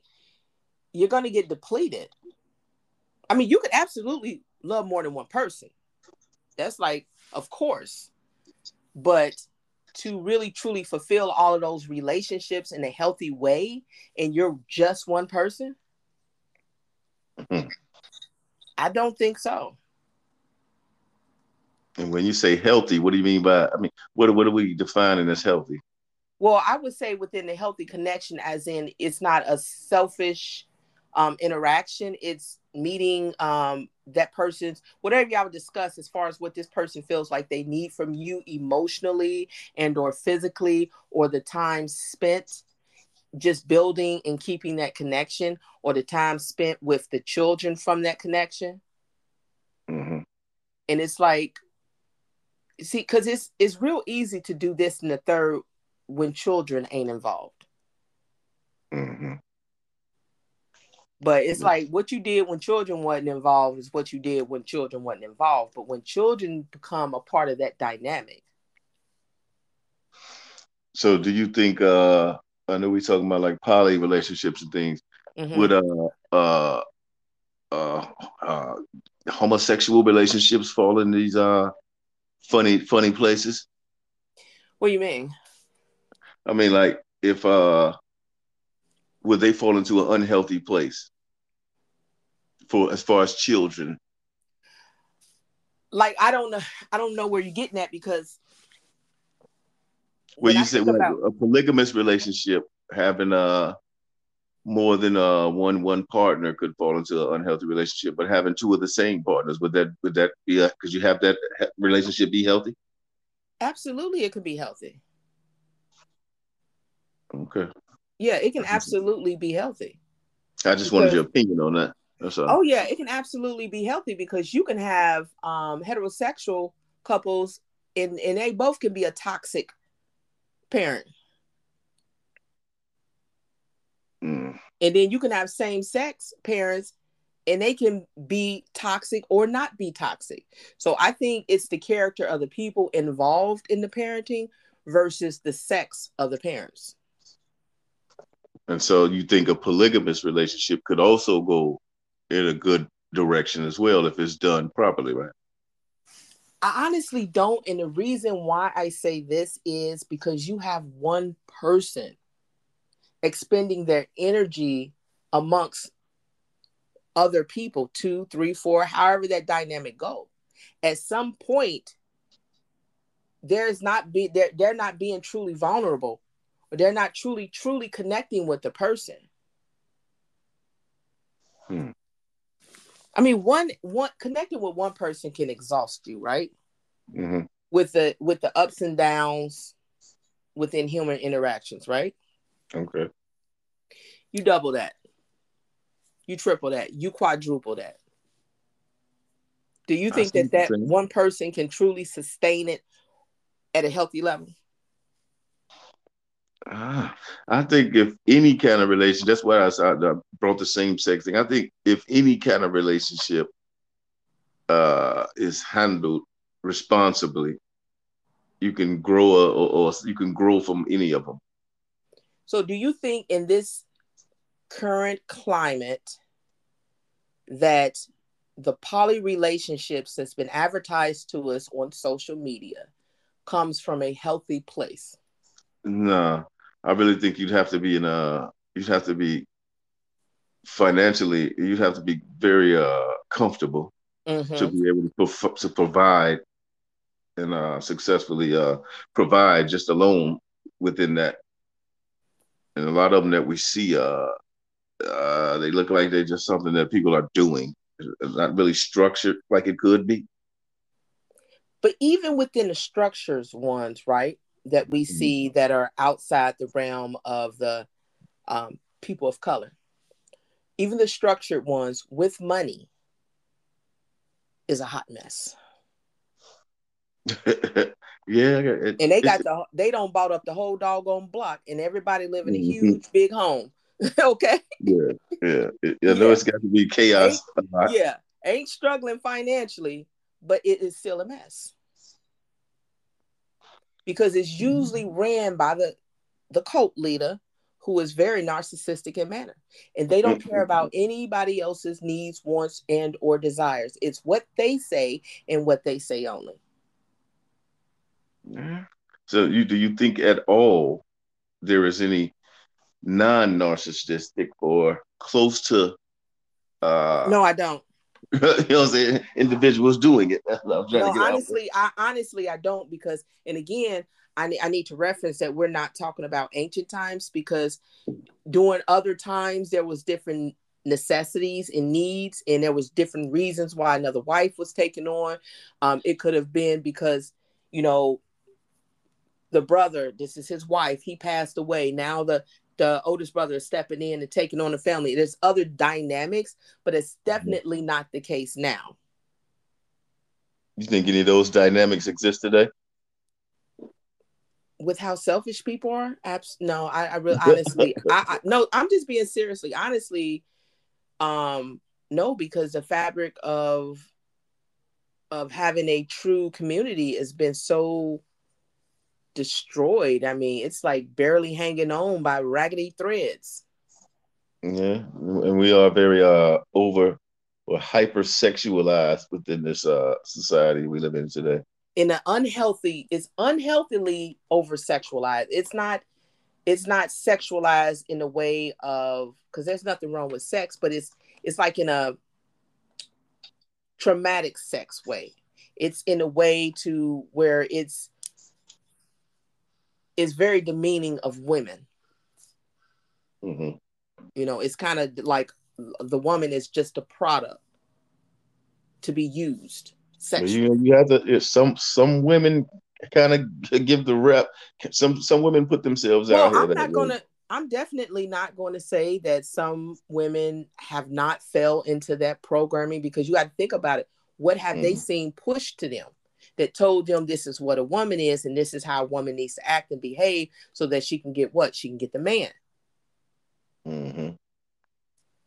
you're going to get depleted. I mean, you could absolutely love more than one person. That's like, of course. But to really truly fulfill all of those relationships in a healthy way, and you're just one person, mm-hmm. I don't think so. And when you say healthy, what do you mean by? I mean, what what are we defining as healthy? Well, I would say within the healthy connection, as in it's not a selfish um, interaction. It's meeting um, that person's whatever y'all discuss as far as what this person feels like they need from you emotionally and or physically or the time spent just building and keeping that connection or the time spent with the children from that connection. Mm-hmm. And it's like, see, because it's it's real easy to do this in the third when children ain't involved. Mm-hmm. But it's like what you did when children wasn't involved is what you did when children wasn't involved. But when children become a part of that dynamic. So do you think uh I know we talking about like poly relationships and things. Mm-hmm. Would uh uh uh uh homosexual relationships fall in these uh funny funny places? What do you mean? I mean like if uh would they fall into an unhealthy place for as far as children? Like I don't know, I don't know where you're getting at because. Well, you said about... a polygamous relationship having uh more than uh one one partner could fall into an unhealthy relationship, but having two of the same partners would that would that be because you have that relationship be healthy? Absolutely, it could be healthy. Okay. Yeah, it can absolutely be healthy. I just because, wanted your opinion on that. That's all. Oh yeah, it can absolutely be healthy because you can have um, heterosexual couples and and they both can be a toxic parent. Mm. And then you can have same sex parents and they can be toxic or not be toxic. So I think it's the character of the people involved in the parenting versus the sex of the parents. And so you think a polygamous relationship could also go in a good direction as well if it's done properly, right? I honestly don't. And the reason why I say this is because you have one person expending their energy amongst other people, two, three, four, however that dynamic go. At some point, there's not be they're, they're not being truly vulnerable they're not truly truly connecting with the person. Hmm. i mean one one connecting with one person can exhaust you right? Mm-hmm. with the with the ups and downs within human interactions right? Okay. You double that. You triple that. You quadruple that. Do you think that that one person can truly sustain it at a healthy level Ah, I think if any kind of relation, that's why I, I brought the same sex thing. I think if any kind of relationship uh, is handled responsibly, you can grow a, or, or you can grow from any of them. So, do you think in this current climate that the poly relationships that's been advertised to us on social media comes from a healthy place? No, I really think you'd have to be in a you'd have to be financially you'd have to be very uh comfortable mm-hmm. to be able to, to provide and uh successfully uh provide just alone within that. And a lot of them that we see uh uh they look like they're just something that people are doing. It's not really structured like it could be. But even within the structures ones right that we mm-hmm. see that are outside the realm of the um, people of color. Even the structured ones with money is a hot mess. yeah, it, and they got the they don't bought up the whole doggone block, and everybody live in a mm-hmm. huge big home. okay. Yeah, yeah. I know yeah. it's got to be chaos. Ain't, yeah, ain't struggling financially, but it is still a mess because it's usually ran by the the cult leader who is very narcissistic in manner. And they don't care about anybody else's needs wants and or desires. It's what they say and what they say only. So you do you think at all there is any non-narcissistic or close to uh no i don't you know what I'm saying? Individuals doing it. no, honestly, I honestly I don't because and again, I need I need to reference that we're not talking about ancient times because during other times there was different necessities and needs and there was different reasons why another wife was taken on. Um, it could have been because, you know, the brother, this is his wife, he passed away. Now the the oldest brother is stepping in and taking on the family. There's other dynamics, but it's mm-hmm. definitely not the case now. You think any of those dynamics exist today? With how selfish people are, abs- no. I, I really honestly, I, I no. I'm just being seriously, honestly. Um, no, because the fabric of of having a true community has been so destroyed. I mean, it's like barely hanging on by raggedy threads. Yeah, and we are very uh over or hypersexualized within this uh society we live in today. In an unhealthy, it's unhealthily over sexualized. It's not it's not sexualized in a way of because there's nothing wrong with sex, but it's it's like in a traumatic sex way. It's in a way to where it's is very demeaning of women. Mm-hmm. You know, it's kind of like the woman is just a product to be used. Sexually. You, you have to. Some some women kind of give the rep. Some some women put themselves well, out. I'm not gonna. I'm definitely not going to say that some women have not fell into that programming because you got to think about it. What have mm-hmm. they seen pushed to them? That told them this is what a woman is and this is how a woman needs to act and behave so that she can get what she can get the man. Mm-hmm.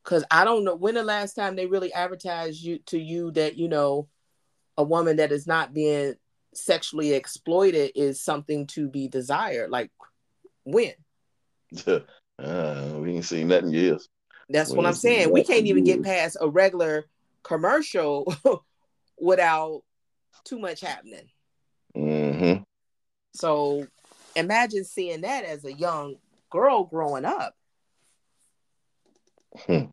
Cause I don't know when the last time they really advertised you to you that you know a woman that is not being sexually exploited is something to be desired. Like when? uh, we ain't seen in years. That's we what I'm saying. We can't even years. get past a regular commercial without too much happening. Mm-hmm. So imagine seeing that as a young girl growing up. Hmm.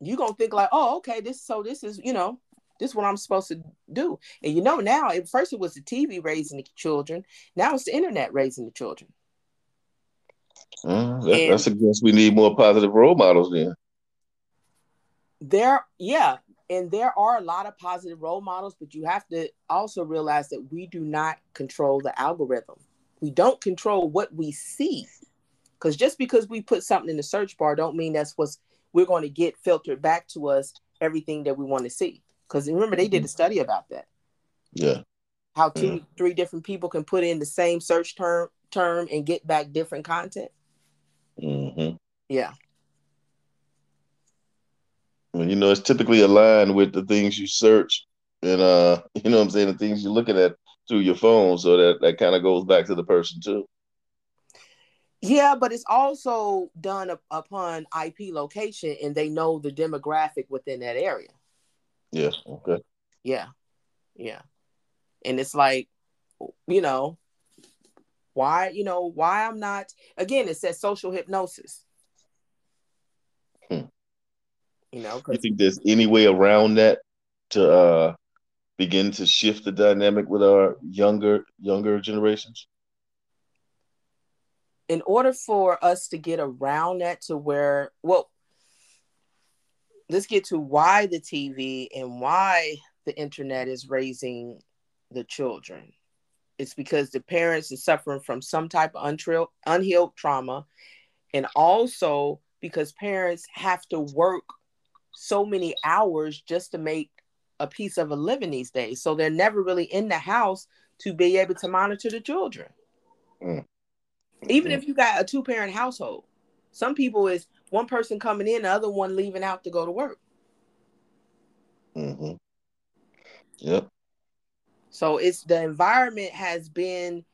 You're gonna think like, oh, okay, this so this is, you know, this is what I'm supposed to do. And you know, now at first it was the TV raising the children, now it's the internet raising the children. Mm, that, and that suggests we need more positive role models then. There, yeah, and there are a lot of positive role models, but you have to also realize that we do not control the algorithm. We don't control what we see. Because just because we put something in the search bar, don't mean that's what's we're going to get filtered back to us everything that we want to see. Because remember, they did a mm-hmm. study about that. Yeah. How two, yeah. three different people can put in the same search term term and get back different content. Mm-hmm. Yeah you know, it's typically aligned with the things you search and uh, you know what I'm saying, the things you're looking at through your phone. So that that kind of goes back to the person too. Yeah, but it's also done up, upon IP location, and they know the demographic within that area. Yeah. Okay. Yeah. Yeah. And it's like, you know, why, you know, why I'm not again, it says social hypnosis. Hmm. You know, you think there's any way around that to uh, begin to shift the dynamic with our younger younger generations? In order for us to get around that to where, well, let's get to why the TV and why the internet is raising the children. It's because the parents are suffering from some type of unhealed, unhealed trauma, and also because parents have to work so many hours just to make a piece of a living these days. So they're never really in the house to be able to monitor the children. Mm. Even if you got a two parent household, some people is one person coming in, the other one leaving out to go to work. Mm-hmm. Yep. So it's the environment has been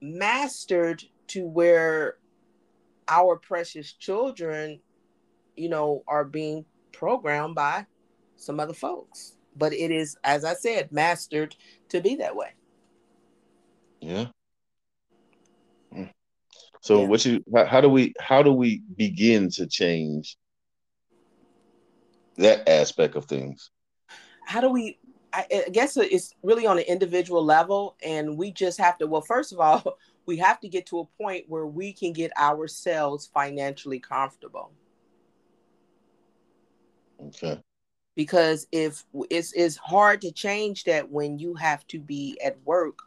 mastered to where our precious children you know, are being programmed by some other folks. But it is, as I said, mastered to be that way. Yeah. Hmm. So yeah. what you how, how, do we how do we begin to change that aspect of things? How do we I, I guess it's really on an individual level and we just have to well first of all we have to get to a point where we can get ourselves financially comfortable Okay. Because if it's it's hard to change that when you have to be at work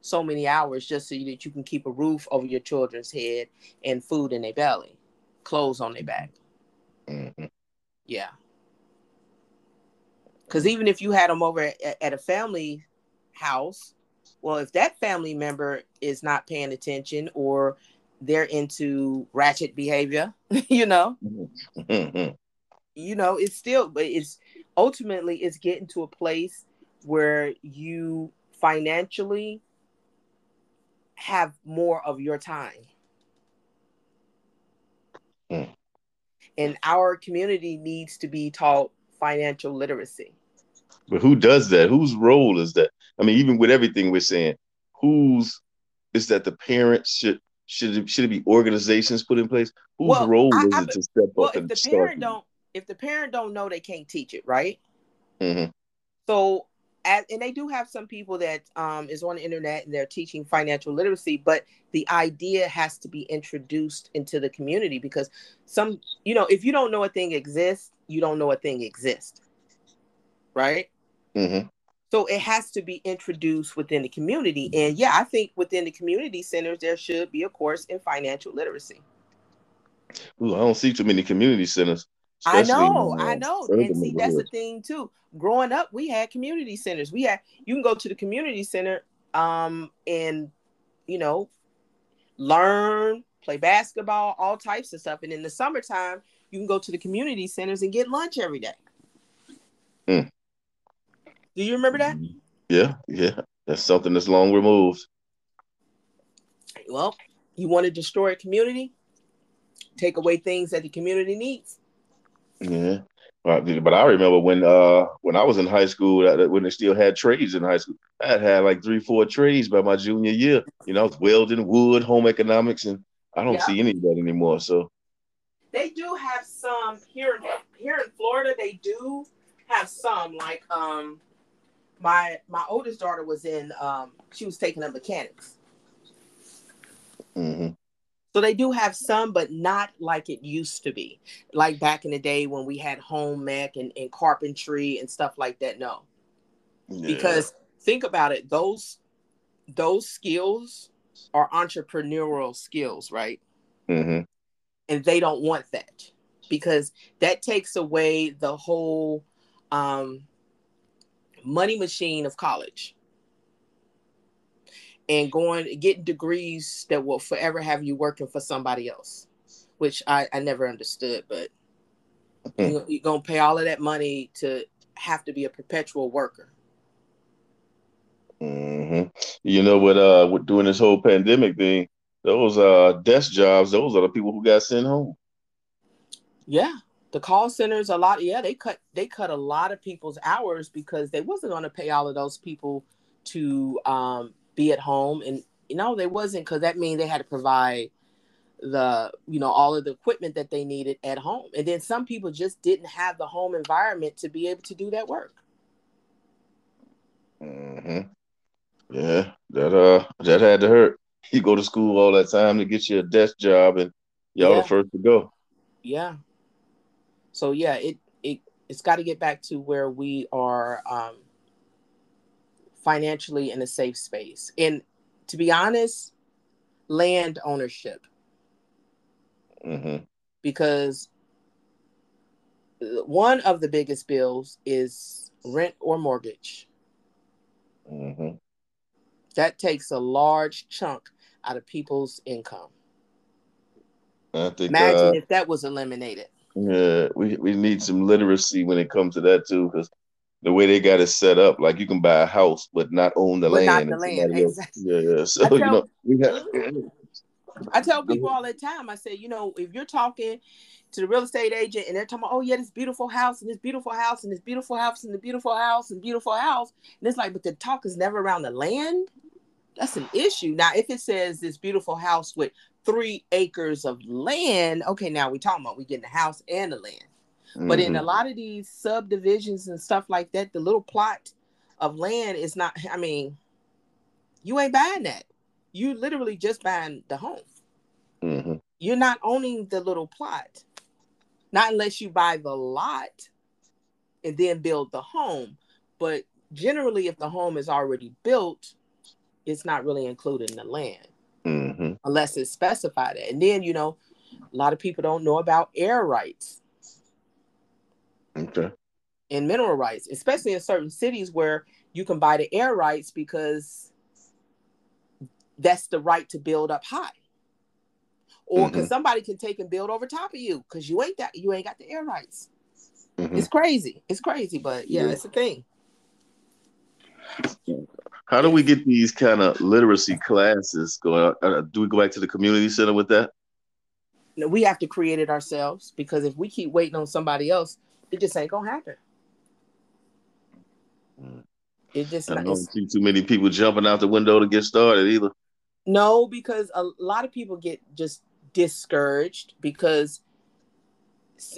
so many hours just so that you can keep a roof over your children's head and food in their belly, clothes on their back. Mm-hmm. Yeah. Because even if you had them over at, at a family house, well, if that family member is not paying attention or they're into ratchet behavior, you know, Mm-hmm. you know, it's still, but it's ultimately it's getting to a place where you financially have more of your time. Mm. And our community needs to be taught financial literacy. But who does that? Whose role is that? I mean, even with everything we're saying, whose is that the parents should should it, should it be organizations put in place? Whose Well, role I- is I it to step Well, up if and the start? parent don't if the parent don't know they can't teach it, right? Mhm. So as, and they do have some people that um, is on the internet and they're teaching financial literacy, but the idea has to be introduced into the community because some, you know, if you don't know a thing exists, you don't know a thing exists, right? Mm-hmm. So it has to be introduced within the community. And yeah, I think within the community centers, there should be a course in financial literacy. Ooh, I don't see too many community centers. I especially know, I know. And see, that's the thing too. Growing up, we had community centers. We had you can go to the community center um and you know learn, play basketball, all types of stuff. And in the summertime, you can go to the community centers and get lunch every day. Mm. Do you remember that? Yeah, yeah. That's something that's long removed. Well, you want to destroy a community, take away things that the community needs. Yeah. But, but I remember when uh when I was in high school when they still had trades in high school. I had had like three, four trades by my junior year. You know, I was welding, wood, home economics, and I don't Yeah. see any of that anymore. So They do have some here here in Florida. They do have some like um my my oldest daughter was in um she was taking up mechanics. mhm. So they do have some, but not like it used to be. Like back in the day when we had home ec and, and carpentry and stuff like that. No. Yeah. Because think about it, those those skills are entrepreneurial skills, right? Mhm. and they don't want that because that takes away the whole um, money machine of college and going getting degrees that will forever have you working for somebody else which i, I never understood but you, you're going to pay all of that money to have to be a perpetual worker Mm-hmm. You know what? Uh, with doing this whole pandemic thing, those uh desk jobs, those are the people who got sent home. yeah the call centers a lot yeah they cut they cut a lot of people's hours because they wasn't going to pay all of those people to um, be at home and you know they wasn't because that means they had to provide the you know all of the equipment that they needed at home and then some people just didn't have the home environment to be able to do that work hmm Yeah, that uh, that had to hurt. You go to school all that time to get you a desk job, and y'all Yeah. the first to go. yeah so yeah it it it's got to get back to where we are um financially in a safe space. And to be honest land ownership. Hmm because one of the biggest bills is rent or mortgage. Hmm that takes a large chunk out of people's income. I think imagine uh, if that was eliminated. yeah, we we need some literacy when it comes to that too, because the way they got it set up, like you can buy a house but not own the But not land. the land, exactly. Yeah, yeah. So I you tell- know, we have. I tell people all the time, I say, you know, if you're talking to the real estate agent and they're talking about, oh yeah, this beautiful house and this beautiful house and this beautiful house and the beautiful house and beautiful house, and it's like, but the talk is never around the land. That's an issue. Now, if it says this beautiful house with three acres of land, okay, now we talking about we getting the house and the land. But in a lot of these subdivisions and stuff like that, the little plot of land is not, I mean, you ain't buying that. You literally just buying the home. Mhm. You're not owning the little plot. Not unless you buy the lot and then build the home. But generally, if the home is already built, it's not really included in the land Mm-hmm. unless it's specified. And then you know, a lot of people don't know about air rights Okay. and mineral rights, especially in certain cities where you can buy the air rights because that's the right to build up high. Or because somebody can take and build over top of you because you ain't that you ain't got the air rights. Mhm. It's crazy. It's crazy, but yeah, Yeah. it's a thing. How do we get these kind of literacy classes going? Uh, do we go back to the community center with that? No, We have to create it ourselves because if we keep waiting on somebody else, it just ain't gonna happen. Mm. It just I don't see too many people jumping out the window to get started either. no, because a lot of people get just discouraged because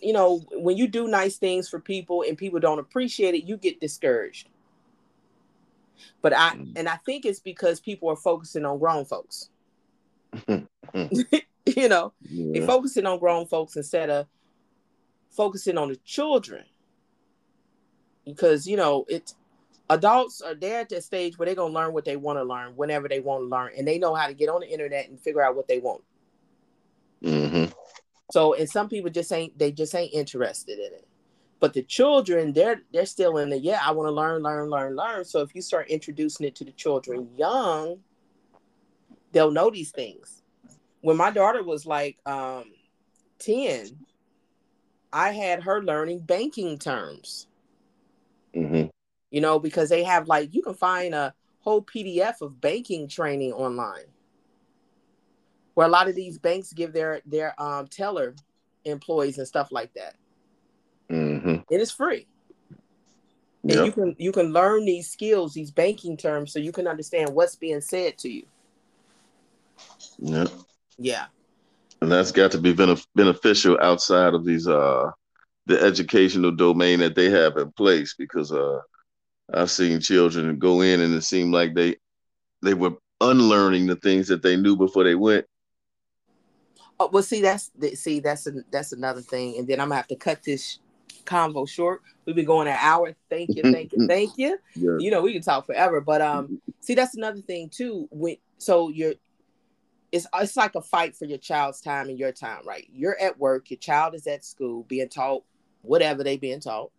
you know when you do nice things for people and people don't appreciate it, you get discouraged. But I Mm. and I think it's because people are focusing on grown folks. You know, they're focusing on grown folks instead of focusing on the children. Because you know, it's adults are there at that stage where they're gonna learn what they want to learn whenever they want to learn, and they know how to get on the internet and figure out what they want. Mhm. So, and some people just ain't they just ain't interested in it. But the children, they're they're still in the yeah, I want to learn, learn, learn, learn. So if you start introducing it to the children young, they'll know these things. When my daughter was like um 10, I had her learning banking terms, Mhm. you know, because they have like you can find a whole PDF of banking training online. Where a lot of these banks give their their um teller employees and stuff like that. Mhm. It is free. And you can you can learn these skills, these banking terms, so you can understand what's being said to you. Yep. Yeah. And that's got to be benef- beneficial outside of these uh the educational domain that they have in place because uh I've seen children go in and it seemed like they they were unlearning the things that they knew before they went. Oh, well, see, that's see, that's a, that's another thing, and then I'm gonna have to cut this convo short. We've been going an hour. Thank you, thank you, thank you. Yeah. You know, we can talk forever, but um, see, that's another thing too. When so you're, it's it's like a fight for your child's time and your time, right? You're at work, your child is at school, being taught whatever they being taught.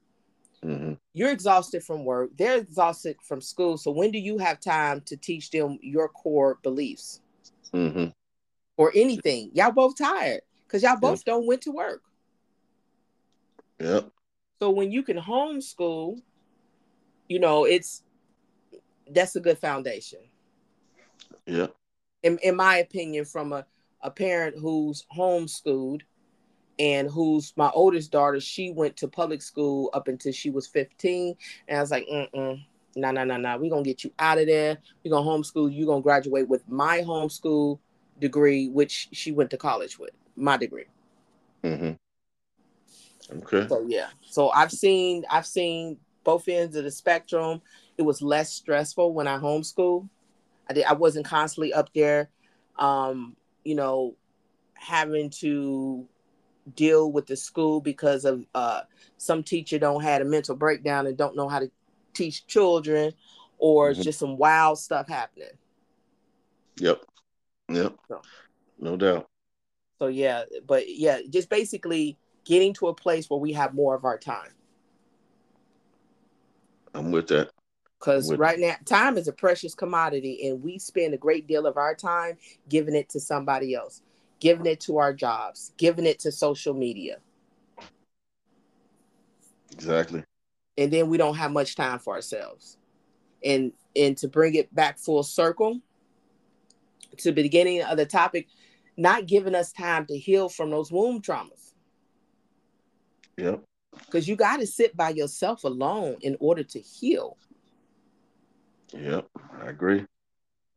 hmm You're exhausted from work. They're exhausted from school. So when do you have time to teach them your core beliefs hmm or anything? Y'all both tired because y'all both don't went to work. Yep. So when you can homeschool, you know, it's that's a good foundation. Yep. In, in my opinion, from a, a parent who's homeschooled and who's my oldest daughter, she went to public school up until she was 15. And I was like, mm-mm, no, no, no, no. We're gonna get you out of there. We're gonna homeschool. You're gonna graduate with my homeschool degree, which she went to college with, my degree. Mm-hmm. Okay. So yeah. So I've seen I've seen both ends of the spectrum. It was less stressful when I homeschool. I did I wasn't constantly up there um, you know, having to deal with the school because of uh some teacher don't had a mental breakdown and don't know how to teach children or Mhm. just some wild stuff happening. Yep. Yep. So. No doubt. So yeah, but yeah, just basically getting to a place where we have more of our time. I'm with that. Because right now, time is a precious commodity, and we spend a great deal of our time giving it to somebody else, giving it to our jobs, giving it to social media. Exactly. And then we don't have much time for ourselves. And and to bring it back full circle to the beginning of the topic, not giving us time to heal from those womb traumas. Yep. Because you got to sit by yourself alone in order to heal. Yep. I agree.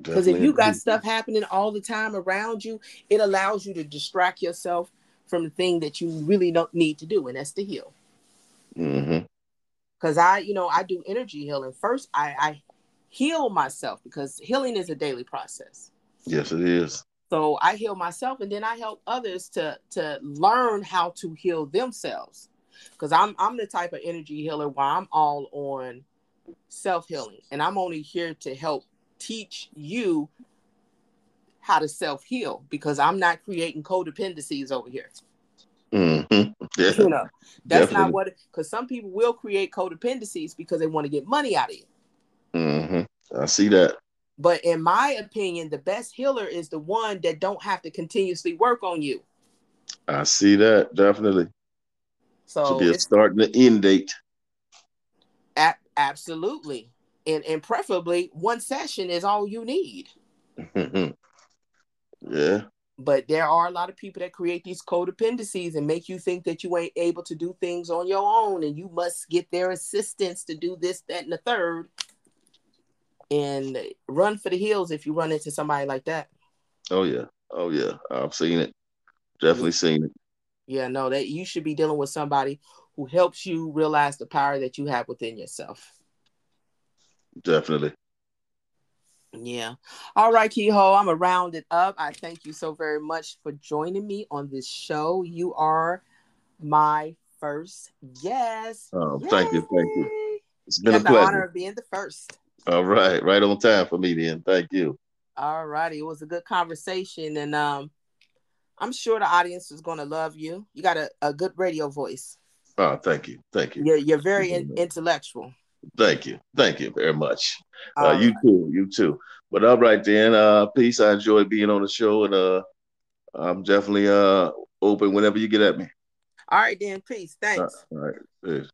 Because if you got stuff happening all the time around you, it allows you to distract yourself from the thing that you really don't need to do, and that's to heal. Mhm. Because I, you know, I do energy healing. First, I, I heal myself because healing is a daily process. Yes, it is. So I heal myself, and then I help others to to learn how to heal themselves. Because I'm I'm the type of energy healer where I'm all on self healing, and I'm only here to help teach you how to self heal because I'm not creating codependencies over here. Mm-hmm. Yeah, You know, that's Definitely. not what. Because some people will create codependencies because they want to get money out of you. hmm I see that. But in my opinion, the best healer is the one that don't have to continuously work on you. I see that. Definitely. So Should be a start and an end date. Absolutely, and and preferably one session is all you need. Yeah. But there are a lot of people that create these codependencies and make you think that you ain't able to do things on your own and you must get their assistance to do this, that, and the third. And run for the hills if you run into somebody like that. Oh yeah. Oh yeah. I've seen it. Definitely seen it. Yeah, no, that you should be dealing with somebody who helps you realize the power that you have within yourself. Definitely. Yeah. All right, Keyhol, I'm gonna round it up. I thank you so very much for joining me on this show. You are my first guest. Oh, thank you, thank you. It's been a the honor pleasure. of being the first. All right. Right on time for me then. Thank you. All righty. It was a good conversation, and um, I'm sure the audience is gonna love you. You got a, a good radio voice. Oh, thank you. Thank you. You're you're very in- Mhm. intellectual. Thank you. Thank you very much. Uh, you right. too. You too. But all right then. Uh, peace. I enjoy being on the show, and uh, I'm definitely uh open whenever you get at me. All right, then. Peace. Thanks. all right. Peace.